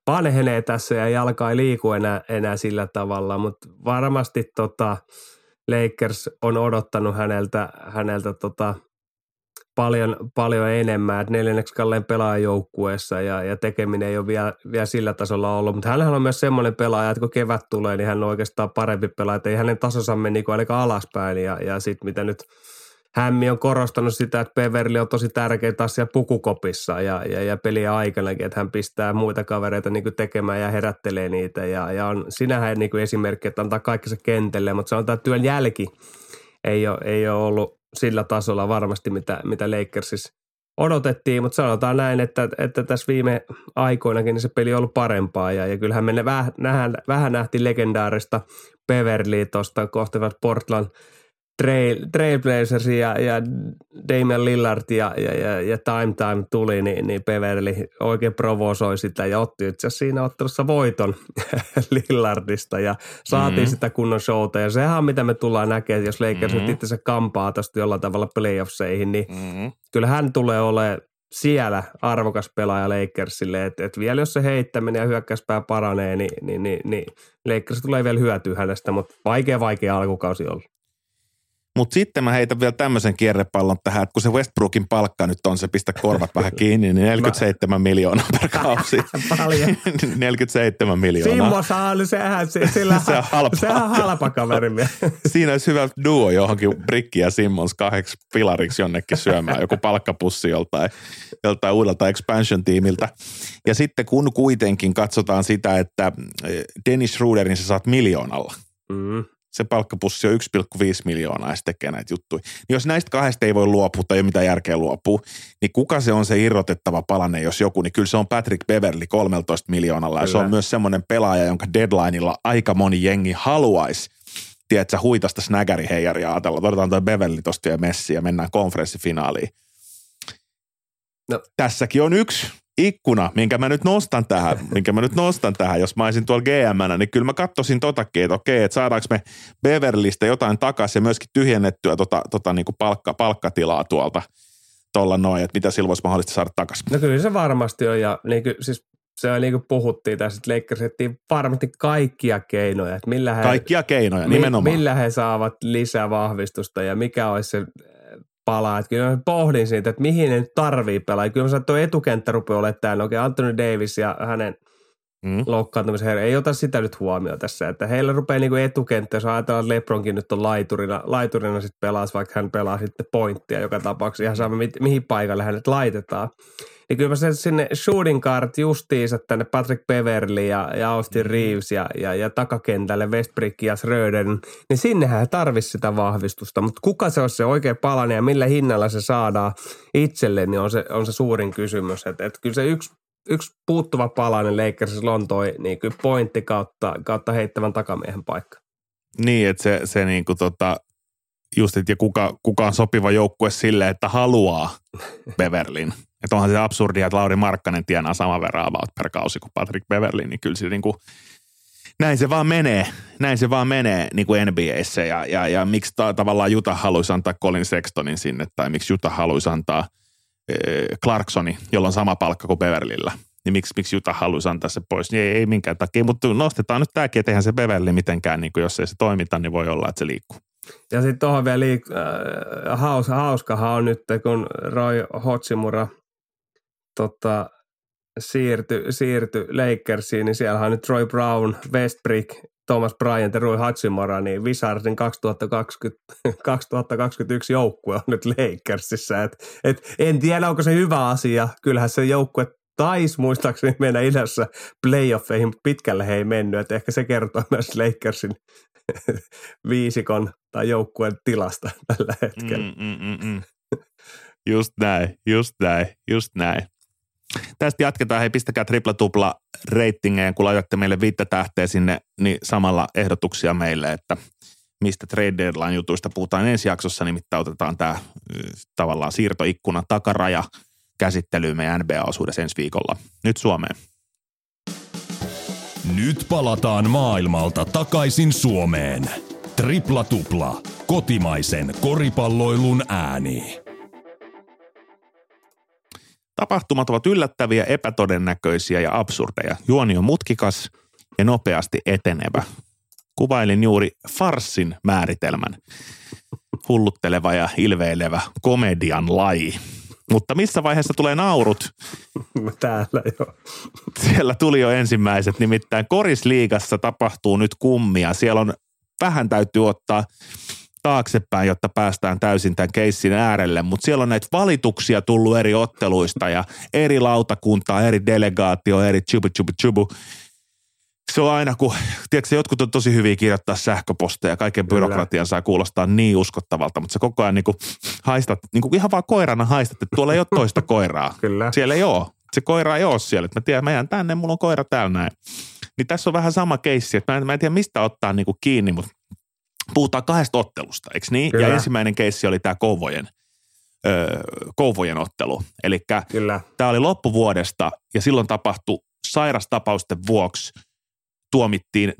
vanhenee tässä ja jalka ei liiku enää, enää sillä tavalla, mutta varmasti tota, Lakers on odottanut häneltä, häneltä tota, paljon, paljon enemmän, että neljänneksi kalleen pelaajoukkueessa ja, ja tekeminen ei ole vielä, vielä sillä tasolla ollut, mutta hänhän on myös semmoinen pelaaja, että kun kevät tulee, niin hän on oikeastaan parempi pelaaja, ei hänen tasonsa mene niin ainakaan alaspäin ja, ja sitten mitä nyt – Hämmi on korostanut sitä, että Beverly on tosi tärkeä asia pukukopissa ja, ja, ja peliä aikanakin, että hän pistää muita kavereita niin tekemään ja herättelee niitä. Ja, ja on sinähän niin esimerkki, että antaa kaikki se kentälle, mutta se on tämä työn jälki ei ole, ei ole ollut sillä tasolla varmasti, mitä, mitä Lakersissa odotettiin, mutta sanotaan näin, että, että tässä viime aikoinakin niin se peli on ollut parempaa ja, ja kyllähän me vähän, vähän nähtiin legendaarista Beverly tuosta kohtavat Portland – Trail, Trailblazers ja, ja Damian Lillard ja, ja, ja, ja Time Time tuli, niin, niin Beverly oikein provosoi sitä ja otti itse asiassa siinä ottelussa voiton Lillardista ja saatiin mm-hmm. sitä kunnon showta. Ja sehän on mitä me tullaan näkemään, jos Lakers mm-hmm. nyt itse kampaa tästä jollain tavalla playoffseihin, niin mm-hmm. kyllä hän tulee olemaan siellä arvokas pelaaja Lakersille, että et vielä jos se heittäminen ja hyökkäyspää paranee, niin, niin, niin, niin Lakers tulee vielä hyötyä hänestä, mutta vaikea vaikea alkukausi ollut. Mutta sitten mä heitän vielä tämmöisen kierrepallon tähän, että kun se Westbrookin palkka nyt on, se pistä korvat vähän kiinni, niin 47 miljoonaa per kausi. Paljon. 47 miljoonaa. Simmo saa, niin sehän, sillä, se on halpa. Sehän on halpa kaveri. Siinä olisi hyvä duo johonkin Brikki ja Simmons kahdeksi pilariksi jonnekin syömään, joku palkkapussi joltain, joltain uudelta expansion-tiimiltä. Ja sitten kun kuitenkin katsotaan sitä, että Dennis Schroederin sä saat miljoonalla, mm se palkkapussi on 1,5 miljoonaa ja se tekee näitä juttuja. Niin jos näistä kahdesta ei voi luopua tai ei ole mitään järkeä luopua, niin kuka se on se irrotettava palanne, jos joku, niin kyllä se on Patrick Beverly 13 miljoonalla. Kyllä. Ja se on myös semmoinen pelaaja, jonka deadlineilla aika moni jengi haluaisi tiedätkö, huitasta snägäriheijaria ajatella. Otetaan toi Beverly tosta vielä messi ja mennään konferenssifinaaliin. No. Tässäkin on yksi ikkuna, minkä mä nyt nostan tähän, minkä mä nyt nostan tähän, jos mä olisin tuolla gm niin kyllä mä katsoisin totakin, että okei, että saadaanko me Beverlystä jotain takaisin ja myöskin tyhjennettyä tota, tota niin kuin palkka, palkkatilaa tuolta tuolla noin, että mitä silloin voisi mahdollisesti saada takaisin. No kyllä se varmasti on ja niin kuin, siis se on niin kuin puhuttiin tässä, että Lakers varmasti kaikkia keinoja. Että millä he, kaikkia keinoja, nimenomaan. Millä he saavat lisää vahvistusta ja mikä olisi se palaa. Että kyllä mä pohdin siitä, että mihin ne nyt tarvii pelaa. Kyllä mä sanoin, että tuo etukenttä rupeaa olemaan täällä. Okei, Anthony Davis ja hänen mm. loukkaantumisen. Ei ota sitä nyt huomioon tässä. Että heillä rupeaa niin etukenttä, jos ajatellaan, että Lebronkin nyt on laiturina, laiturina sitten pelaa, vaikka hän pelaa sitten pointtia joka tapauksessa. Ihan sama, mihin paikalle hänet laitetaan. Niin kyllä mä sen sinne shooting guard justiinsa tänne Patrick Beverly ja, ja Austin mm. Reeves ja, ja, ja takakentälle Westbrick ja Schröder, niin sinnehän tarvisi sitä vahvistusta. Mutta kuka se on se oikea palanen ja millä hinnalla se saadaan itselle, niin on se, on se suurin kysymys. Että et kyllä se yksi yksi puuttuva palanen Lakersissa Lontoi niin kyllä pointti kautta, kautta heittävän takamiehen paikka. Niin, että se, se niin kuin tota, just, että kuka, kuka on sopiva joukkue sille, että haluaa Beverlin. Että onhan se absurdia, että Lauri Markkanen tienaa saman verran about per kausi kuin Patrick Beverly, niin kyllä se niin kuin, näin se vaan menee, näin se vaan menee niin kuin NBAissä ja, ja, ja miksi ta, tavallaan Juta haluaisi antaa Colin Sextonin sinne tai miksi Juta haluaisi antaa Clarksoni, jolla on sama palkka kuin Beverlyllä, niin miksi, miksi Juta haluaisi antaa se pois, niin ei, ei minkään takia, mutta nostetaan nyt tämäkin, että eihän se Beverly mitenkään, niin kuin jos ei se toimita, niin voi olla, että se liikkuu. Ja sitten tuohon vielä liik- äh, hauska, hauskahan on nyt, kun Roy Hotsimura tota, siirtyi siirty Lakersiin, niin siellä on nyt Troy Brown, Westbrick, Thomas Bryant ja Roy Hachimura, niin Wizardsin 2020, 2021 joukkue on nyt Lakersissa. Et, et en tiedä, onko se hyvä asia. Kyllähän se joukkue taisi muistaakseni mennä idässä playoffeihin, mutta pitkälle he ei mennyt. Et ehkä se kertoo myös Lakersin viisikon tai joukkueen tilasta tällä hetkellä. Mm, mm, mm, mm. Just näin, just näin, just näin. Tästä jatketaan. Hei, pistäkää tripla-tupla reitingejä, kun laitatte meille viittä tähteä sinne, niin samalla ehdotuksia meille, että mistä trade deadline jutuista puhutaan ensi jaksossa, nimittäin otetaan tämä tavallaan siirtoikkuna takaraja käsittelyyn meidän NBA-osuudessa ensi viikolla. Nyt Suomeen. Nyt palataan maailmalta takaisin Suomeen. Tripla tupla. Kotimaisen koripalloilun ääni. Tapahtumat ovat yllättäviä, epätodennäköisiä ja absurdeja. Juoni on mutkikas ja nopeasti etenevä. Kuvailin juuri farssin määritelmän. Hullutteleva ja ilveilevä komedian laji. Mutta missä vaiheessa tulee naurut? Täällä jo. Siellä tuli jo ensimmäiset, nimittäin Korisliigassa tapahtuu nyt kummia. Siellä on vähän täytyy ottaa taaksepäin, jotta päästään täysin tämän keissin äärelle, mutta siellä on näitä valituksia tullut eri otteluista ja eri lautakuntaa, eri delegaatio, eri chubu chubu chubu. Se on aina, kun, tiedätkö, jotkut on tosi hyviä kirjoittaa sähköposteja, kaiken byrokratian saa kuulostaa niin uskottavalta, mutta se koko ajan niin kuin haistat, niin kuin ihan vaan koirana haistat, että tuolla ei ole toista koiraa. Kyllä. Siellä ei ole. Se koira ei ole siellä. Että mä tiedän, mä jään tänne, mulla on koira täällä näin. Niin tässä on vähän sama keissi, että mä en, mä en tiedä mistä ottaa niin kuin kiinni, mutta puhutaan kahdesta ottelusta, eikö niin? Kyllä. Ja ensimmäinen keissi oli tämä Kouvojen, öö, Kouvojen ottelu. Eli tämä oli loppuvuodesta ja silloin tapahtui sairastapausten vuoksi tuomittiin 0,40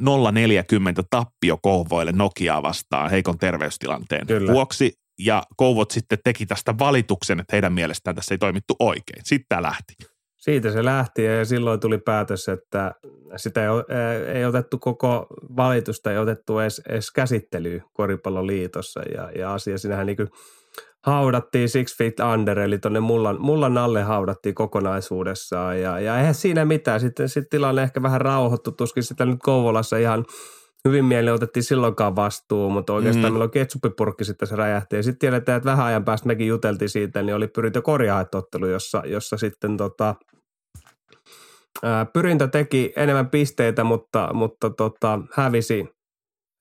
tappio Kouvoille Nokiaa vastaan heikon terveystilanteen Kyllä. vuoksi. Ja Kouvot sitten teki tästä valituksen, että heidän mielestään tässä ei toimittu oikein. Sitten tämä lähti. Siitä se lähti ja silloin tuli päätös, että sitä ei, ei otettu koko valitusta, ei otettu edes, edes käsittelyyn Koripalloliitossa ja, ja asia sinähän niin kuin haudattiin Six Feet Under, eli tuonne mullan, mullan alle haudattiin kokonaisuudessaan ja, ja eihän siinä mitään. Sitten, sitten tilanne ehkä vähän rauhoittu, tuskin sitä nyt Kouvolassa ihan hyvin mieleen otettiin silloinkaan vastuu, mutta oikeastaan mm. meillä on ketsuppipurkki sitten se räjähti. Ja sitten tiedetään, että vähän ajan päästä mekin juteltiin siitä, niin oli pyrintä korjaaetottelu, jossa, jossa sitten tota, pyrintä teki enemmän pisteitä, mutta, mutta tota, hävisi,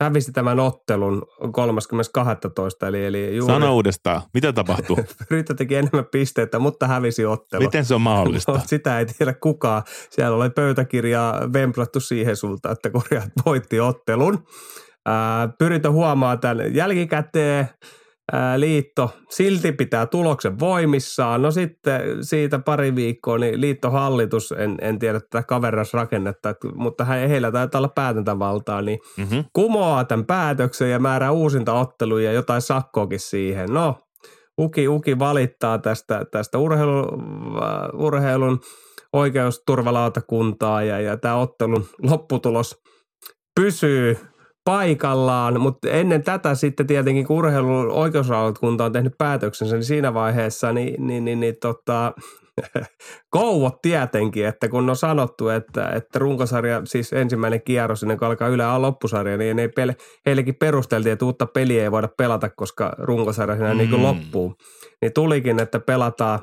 hävisi tämän ottelun 30.12. Eli, eli juuri, Sano uudestaan, mitä tapahtuu? Pyrintä teki enemmän pisteitä, mutta hävisi ottelun. Miten se on mahdollista? No, sitä ei tiedä kukaan. Siellä oli pöytäkirjaa vemplattu siihen sulta, että korjaat voitti ottelun. Ää, Pyrintö huomaa tämän jälkikäteen, liitto silti pitää tuloksen voimissaan. No sitten siitä pari viikkoa, niin liittohallitus, en, en tiedä tätä kaverasrakennetta, mutta heillä taitaa olla päätäntävaltaa, niin mm-hmm. kumoaa tämän päätöksen ja määrää uusinta otteluja ja jotain sakkoakin siihen. No, Uki, Uki valittaa tästä, tästä urheilu, urheilun oikeusturvalautakuntaa ja, ja tämä ottelun lopputulos pysyy paikallaan, mutta ennen tätä sitten tietenkin kun urheilun oikeusrahoitkunta on tehnyt päätöksensä, niin siinä vaiheessa niin, niin, niin, niin tota, kouvot tietenkin, että kun on sanottu, että, että runkosarja, siis ensimmäinen kierros ennen kuin alkaa Yle A loppusarja, niin ei pele, heillekin perusteltiin, että uutta peliä ei voida pelata, koska runkosarja siinä mm. niin kuin loppuu. Niin tulikin, että pelataan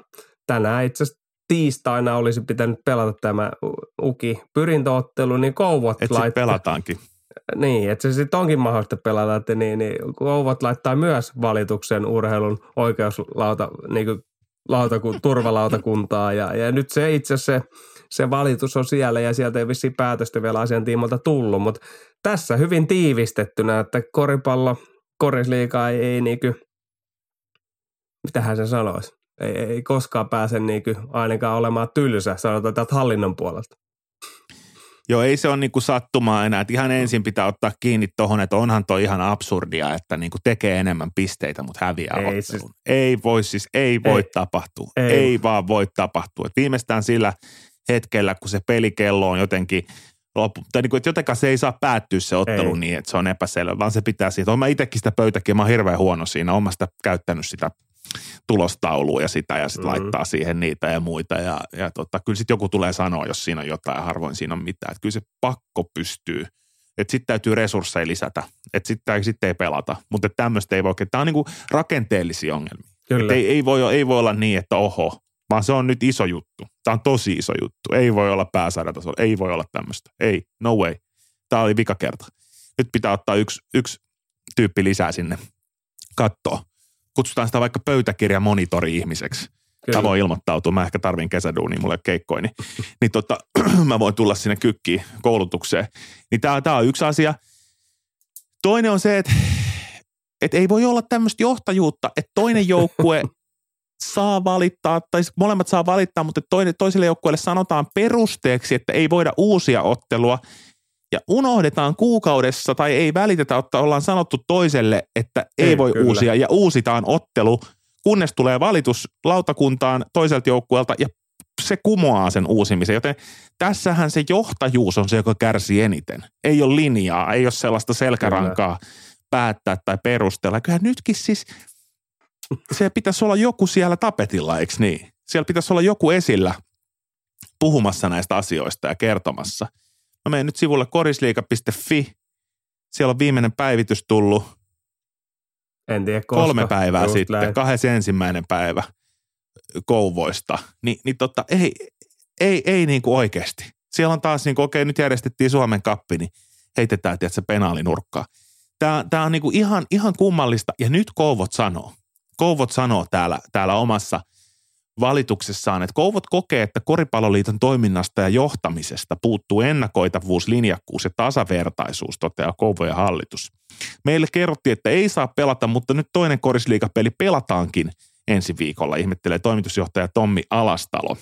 tänään itse asiassa tiistaina olisi pitänyt pelata tämä Uki pyrintöottelu, niin kouvot laittaa. pelataankin. Niin, että se sitten onkin mahdollista pelata, että niin, niin Kouvat laittaa myös valituksen urheilun oikeuslauta, niin kuin lautaku, turvalautakuntaa ja, ja nyt se itse se, se valitus on siellä ja sieltä ei vissiin päätöstä vielä asian tiimolta tullut, mutta tässä hyvin tiivistettynä, että koripallo, korisliiga ei, ei niin kuin, mitähän se sanoisi, ei, ei koskaan pääse niin kuin ainakaan olemaan tylsä, sanotaan täältä hallinnon puolelta. Joo, ei se ole niinku sattumaa enää. Et ihan ensin pitää ottaa kiinni tuohon, että onhan toi ihan absurdia, että niinku tekee enemmän pisteitä, mutta häviää ei, Siis, ei voi siis, ei voi ei, tapahtua. Ei. ei vaan voi tapahtua. Et viimeistään sillä hetkellä, kun se pelikello on jotenkin loppu, tai niin kuin, että jotenkaan se ei saa päättyä se ottelu ei. niin, että se on epäselvä, vaan se pitää siitä. Olen mä itsekin sitä pöytäkin, mä oon hirveän huono siinä, olen sitä käyttänyt sitä tulostaulua ja sitä ja sitten mm-hmm. laittaa siihen niitä ja muita. Ja, ja tota, kyllä sitten joku tulee sanoa, jos siinä on jotain ja harvoin siinä on mitään. Että kyllä se pakko pystyy. Että sitten täytyy resursseja lisätä. Että sitten sit ei pelata. Mutta tämmöistä ei voi. Tämä on niinku rakenteellisia ongelmia. Kyllä. ei, ei, voi, ei voi olla niin, että oho, vaan se on nyt iso juttu. Tämä on tosi iso juttu. Ei voi olla pääsarjatasolla. Ei voi olla tämmöistä. Ei, no way. Tämä oli vika kerta. Nyt pitää ottaa yksi, yksi tyyppi lisää sinne kattoa kutsutaan sitä vaikka pöytäkirjamonitori-ihmiseksi. Kyllä. Mä voin ilmoittautua, mä ehkä tarvin kesäduunia, mulle keikkoja, niin, niin tota, mä voin tulla sinne kykkiin koulutukseen. Niin tää, tää on yksi asia. Toinen on se, että et ei voi olla tämmöistä johtajuutta, että toinen joukkue saa valittaa, tai molemmat saa valittaa, mutta toinen, toiselle joukkueelle sanotaan perusteeksi, että ei voida uusia ottelua – ja unohdetaan kuukaudessa tai ei välitetä, että ollaan sanottu toiselle, että ei, ei voi kyllä. uusia ja uusitaan ottelu, kunnes tulee valitus lautakuntaan toiselta joukkueelta ja se kumoaa sen uusimisen. Joten tässähän se johtajuus on se, joka kärsii eniten. Ei ole linjaa, ei ole sellaista selkärankaa kyllä. päättää tai perustella. Kyllä nytkin siis se pitäisi olla joku siellä tapetilla, eikö niin? Siellä pitäisi olla joku esillä puhumassa näistä asioista ja kertomassa – Mä menen nyt sivulle korisliika.fi. Siellä on viimeinen päivitys tullut. En tiedä koska. Kolme päivää Just sitten, lähet. kahdessa ensimmäinen päivä kouvoista. Ni, niin tota, ei, ei, ei niin kuin oikeasti. Siellä on taas niin kuin, okei, nyt järjestettiin Suomen kappi, niin heitetään, tiedätkö, penaalinurkkaa. Tämä, tämä on niin kuin ihan, ihan kummallista. Ja nyt Kouvot sanoo. Kouvot sanoo täällä, täällä omassa – valituksessaan, että Kouvot kokee, että Koripalloliiton toiminnasta ja johtamisesta puuttuu ennakoitavuus, linjakkuus ja tasavertaisuus, toteaa Kouvojen hallitus. Meille kerrottiin, että ei saa pelata, mutta nyt toinen korisliikapeli pelataankin ensi viikolla, ihmettelee toimitusjohtaja Tommi Alastalo.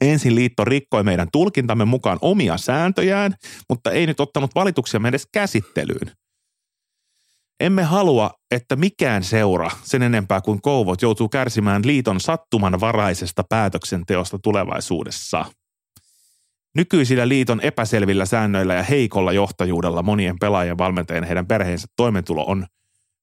Ensin liitto rikkoi meidän tulkintamme mukaan omia sääntöjään, mutta ei nyt ottanut valituksia edes käsittelyyn. Emme halua, että mikään seura, sen enempää kuin kouvot, joutuu kärsimään liiton sattumanvaraisesta päätöksenteosta tulevaisuudessa. Nykyisillä liiton epäselvillä säännöillä ja heikolla johtajuudella monien pelaajien valmentajien heidän perheensä toimeentulo on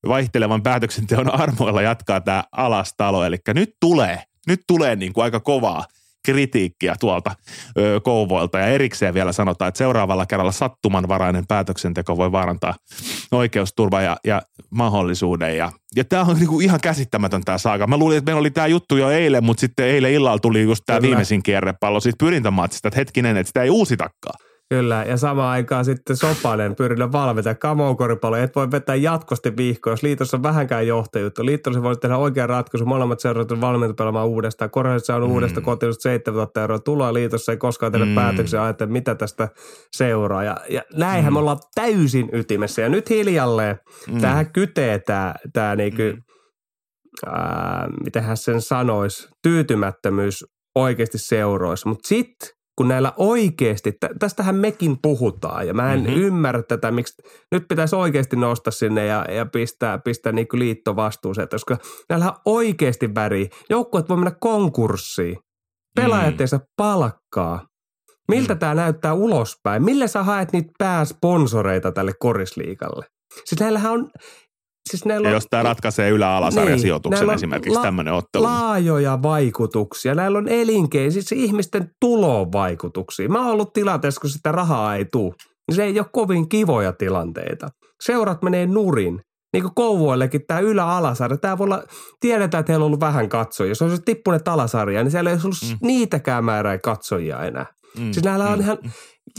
vaihtelevan päätöksenteon armoilla jatkaa tämä alastalo. Eli nyt tulee, nyt tulee niin kuin aika kovaa – kritiikkiä tuolta ö, kouvoilta ja erikseen vielä sanotaan, että seuraavalla kerralla sattumanvarainen päätöksenteko voi vaarantaa oikeusturva ja, ja mahdollisuuden. Ja, ja tämä on niinku ihan käsittämätön tämä saaga. Mä luulin, että meillä oli tämä juttu jo eilen, mutta sitten eilen illalla tuli just tämä viimeisin kierrepallo siitä pyrintämatsista, että hetkinen, että sitä ei uusitakaan. Kyllä, ja samaan aikaan sitten Sopanen pyrillä valmentaja kamoukoripallo. Et voi vetää jatkosti vihkoa, jos liitossa on vähänkään johtajuutta. Liitossa voi tehdä oikean ratkaisu. Molemmat seurat on valmiita pelaamaan uudestaan. Korjassa on mm. uudesta kotilusta 7000 euroa. Tuloa liitossa ei koskaan tehdä mm. päätöksiä ajatella, mitä tästä seuraa. Ja, ja näinhän mm. me ollaan täysin ytimessä. Ja nyt hiljalleen mm. tähän kytee tämä, tämä niinku, mm. ää, miten sen sanoisi, tyytymättömyys oikeasti seuroissa. Mutta sitten kun näillä oikeasti, tästähän mekin puhutaan ja mä en mm-hmm. ymmärrä tätä, miksi nyt pitäisi oikeasti nousta sinne ja, ja pistää, pistää niin kuin liittovastuuseen, koska näillä oikeasti väri. Joukkueet voi mennä konkurssiin. Pelaajat mm. palkkaa. Miltä mm. tämä näyttää ulospäin? Millä sä haet niitä pääsponsoreita tälle korisliikalle? Siis näillähän on, Siis näillä ja jos tämä ratkaisee ylä-alasarjasijoituksen niin, esimerkiksi la- tämmöinen ottelu. Laajoja vaikutuksia. Näillä on elinkein, siis ihmisten tulovaikutuksia. Mä oon ollut tilanteessa, kun sitä rahaa ei tule. Niin se ei ole kovin kivoja tilanteita. Seurat menee nurin. Niin kuin Kouvoillekin tämä ylä-alasarja. Tämä voi olla, tiedetään, että heillä on ollut vähän katsojia. Jos olisi tippuneet alasarja, niin siellä ei olisi ollut mm. niitäkään määrää katsojia enää. Mm. Siis näillä on mm. ihan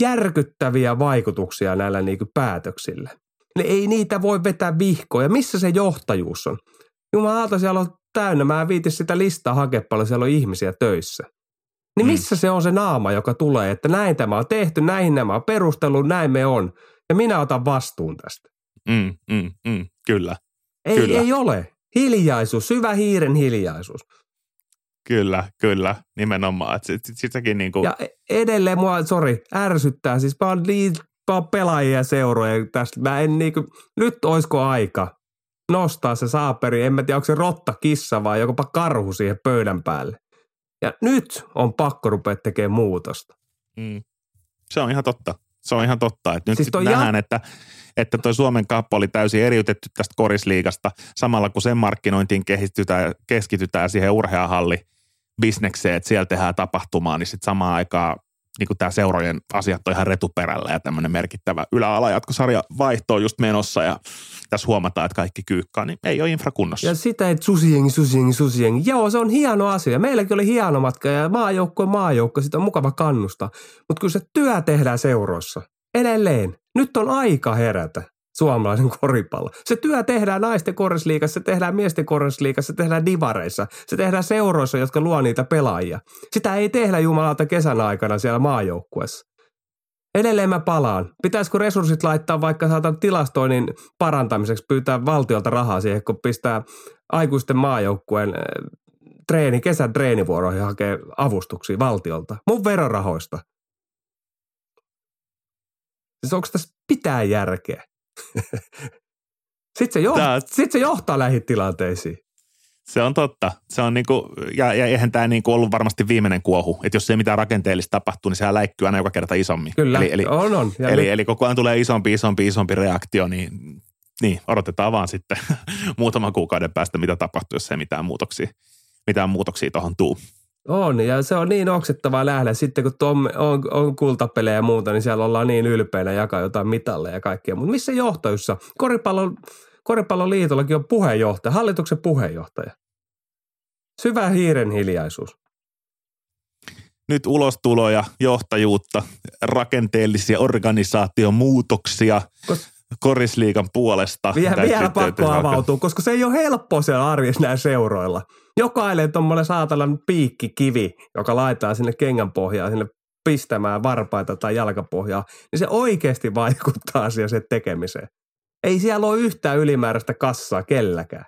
järkyttäviä vaikutuksia näillä niin kuin päätöksillä. Niin ei niitä voi vetää vihkoja. Missä se johtajuus on? Jumala siellä on täynnä. Mä en viiti sitä listaa hakea paljon, siellä on ihmisiä töissä. Niin mm. missä mm. se on se naama, joka tulee, että näin tämä on tehty, näin nämä on perustellut, näin me on. Ja minä otan vastuun tästä. Mm, mm, mm, kyllä. Ei, kyllä. ei ole. Hiljaisuus, syvä hiiren hiljaisuus. Kyllä, kyllä, nimenomaan. Sit, sit, sitäkin niin kuin... Ja e- edelleen mua, sori, ärsyttää. Siis mä oon niin pelaajia seuroja tästä. Mä en niinku, nyt oisko aika nostaa se saaperi, en mä tiedä onko se rotta, kissa vai jopa karhu siihen pöydän päälle. Ja nyt on pakko rupea tekemään muutosta. Mm. Se on ihan totta. Se on ihan totta. Että nyt siis nähdään, ja... että, että toi Suomen kappo oli täysin eriytetty tästä korisliigasta. Samalla kun sen markkinointiin keskitytään siihen urheahalli bisnekseen, että siellä tehdään tapahtumaa, niin sitten samaan aikaan niin kuin tämä seurojen asiat on ihan retuperällä ja tämmöinen merkittävä ylä-alajatkosarja vaihto on just menossa ja tässä huomataan, että kaikki kyykkaa, niin ei ole infra kunnossa. Ja sitä, että susiengi, susiengi, susiengi. Joo, se on hieno asia. Meilläkin oli hieno matka ja maajoukko on maajoukko, sitä on mukava kannusta. Mutta kyllä se työ tehdään seuroissa. Edelleen. Nyt on aika herätä suomalaisen koripallo. Se työ tehdään naisten korresliikassa, se tehdään miesten korresliikassa, se tehdään divareissa, se tehdään seuroissa, jotka luo niitä pelaajia. Sitä ei tehdä jumalalta kesän aikana siellä maajoukkuessa. Edelleen mä palaan. Pitäisikö resurssit laittaa vaikka saatan tilastoinnin parantamiseksi, pyytää valtiolta rahaa siihen, kun pistää aikuisten maajoukkueen eh, treeni, kesän treenivuoroihin hakee avustuksia valtiolta. Mun verorahoista. Siis onko tässä pitää järkeä? Sitten se, johtaa, Tää... sit se johtaa näihin tilanteisiin. Se on totta. Se on niinku, ja, ja eihän tämä niinku ollut varmasti viimeinen kuohu. Että jos ei mitään rakenteellista tapahtuu, niin sehän läikkyy aina joka kerta isommin. Kyllä, eli, eli, on, on. Ja eli, nyt... eli koko ajan tulee isompi, isompi, isompi reaktio, niin, niin odotetaan vaan sitten muutaman kuukauden päästä, mitä tapahtuu, jos ei mitään muutoksia, mitään muutoksia tuohon tuu. On, ja se on niin oksettavaa nähdä. Sitten kun Tom on, on kultapelejä ja muuta, niin siellä ollaan niin ylpeänä jakaa jotain mitalle ja kaikkea. Mutta missä johtajussa? Koripallon, koripallon liitollakin on puheenjohtaja, hallituksen puheenjohtaja. Syvä hiiren hiljaisuus. Nyt ulostuloja, johtajuutta, rakenteellisia organisaatiomuutoksia. Kos- korisliikan puolesta. Vielä, vielä pakko avautua, koska se ei ole helppo siellä arjessa näillä seuroilla. Jokainen tuommoinen saatanan piikkikivi, joka laittaa sinne kengän pohjaan, sinne pistämään varpaita tai jalkapohjaa, niin se oikeasti vaikuttaa siihen se tekemiseen. Ei siellä ole yhtään ylimääräistä kassaa kelläkään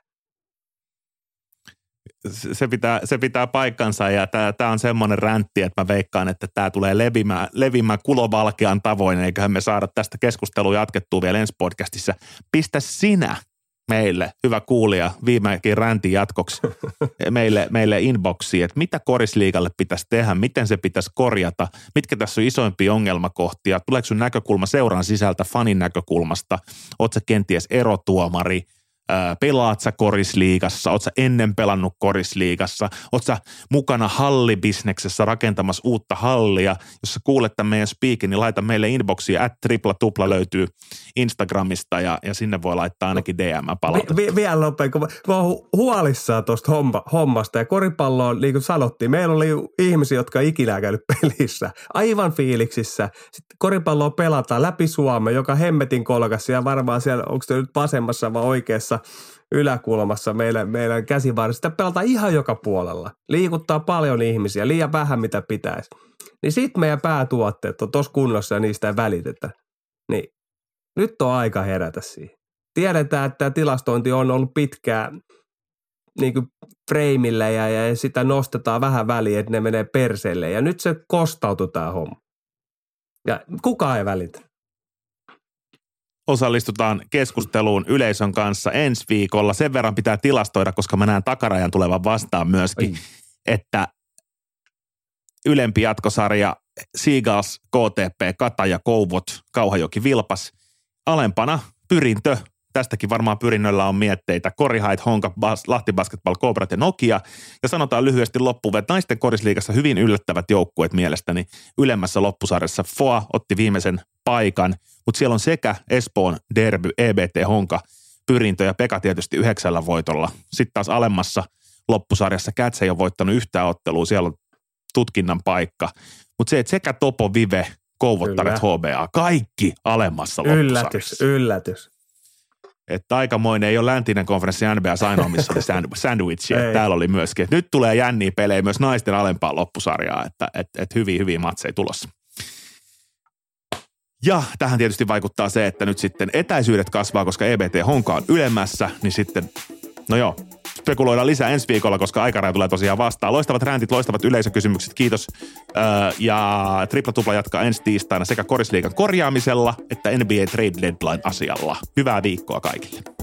se pitää, se pitää paikkansa ja tämä on semmoinen räntti, että mä veikkaan, että tämä tulee levimään, levimään kulovalkean tavoin, eiköhän me saada tästä keskustelua jatkettua vielä ensi podcastissa. Pistä sinä meille, hyvä kuulija, viimekin räntin jatkoksi meille, meille inboxiin, että mitä korisliikalle pitäisi tehdä, miten se pitäisi korjata, mitkä tässä on isoimpia ongelmakohtia, tuleeko sun näkökulma seuraan sisältä fanin näkökulmasta, ootko kenties erotuomari – pelaat sä korisliigassa, oot sä ennen pelannut korisliigassa, oot sä mukana hallibisneksessä rakentamassa uutta hallia. Jos sä kuulet tämän meidän speakin, niin laita meille inboxia, at tripla tupla löytyy Instagramista ja, ja sinne voi laittaa ainakin DM palautetta. Vi, vi, vielä nopein, kun mä oon huolissaan tuosta homma, hommasta ja koripalloon, niin kuin sanottiin, meillä oli ihmisiä, jotka ikinä käynyt pelissä, aivan fiiliksissä. Sitten koripalloa pelataan läpi Suomen, joka hemmetin kolkassa ja varmaan siellä, onko se nyt vasemmassa vai oikeassa yläkulmassa meidän, meidän käsivarressa. Sitä pelataan ihan joka puolella. Liikuttaa paljon ihmisiä, liian vähän mitä pitäisi. Niin sitten meidän päätuotteet on tuossa kunnossa ja niistä ei välitetä. Niin nyt on aika herätä siihen. Tiedetään, että tilastointi on ollut pitkään niin kuin freimillä ja, ja sitä nostetaan vähän väliin, että ne menee perseelle. Ja nyt se kostautuu tämä homma. Ja kukaan ei välitä osallistutaan keskusteluun yleisön kanssa ensi viikolla. Sen verran pitää tilastoida, koska mä näen takarajan tulevan vastaan myöskin, Oi. että ylempi jatkosarja Seagulls, KTP, Kataja, Kouvot, Kauhajoki, Vilpas. Alempana pyrintö tästäkin varmaan pyrinnöllä on mietteitä. Korihait, Honka, Bas, Lahti Basketball, Cobrat ja Nokia. Ja sanotaan lyhyesti loppuun, että naisten korisliigassa hyvin yllättävät joukkueet mielestäni. Ylemmässä loppusarjassa FOA otti viimeisen paikan, mutta siellä on sekä Espoon Derby, EBT, Honka, Pyrintö ja Peka tietysti yhdeksällä voitolla. Sitten taas alemmassa loppusarjassa Cats ei ole voittanut yhtään ottelua, siellä on tutkinnan paikka. Mutta se, että sekä Topo, Vive, Kouvottaret, HBA, kaikki alemmassa loppusarjassa. Yllätys, yllätys. Että aikamoinen ei ole läntinen konferenssi NBA ainoa, missä oli sandwich. Täällä oli myöskin. Että nyt tulee jänniä pelejä myös naisten alempaa loppusarjaa, että et, et hyviä, hyviä matseja tulossa. Ja tähän tietysti vaikuttaa se, että nyt sitten etäisyydet kasvaa, koska EBT Honka on ylemmässä, niin sitten, no joo, spekuloidaan lisää ensi viikolla, koska aikaraja tulee tosiaan vastaan. Loistavat räntit, loistavat yleisökysymykset, kiitos. Öö, ja Tripla Tupla jatkaa ensi tiistaina sekä korisliikan korjaamisella että NBA Trade Deadline asialla. Hyvää viikkoa kaikille.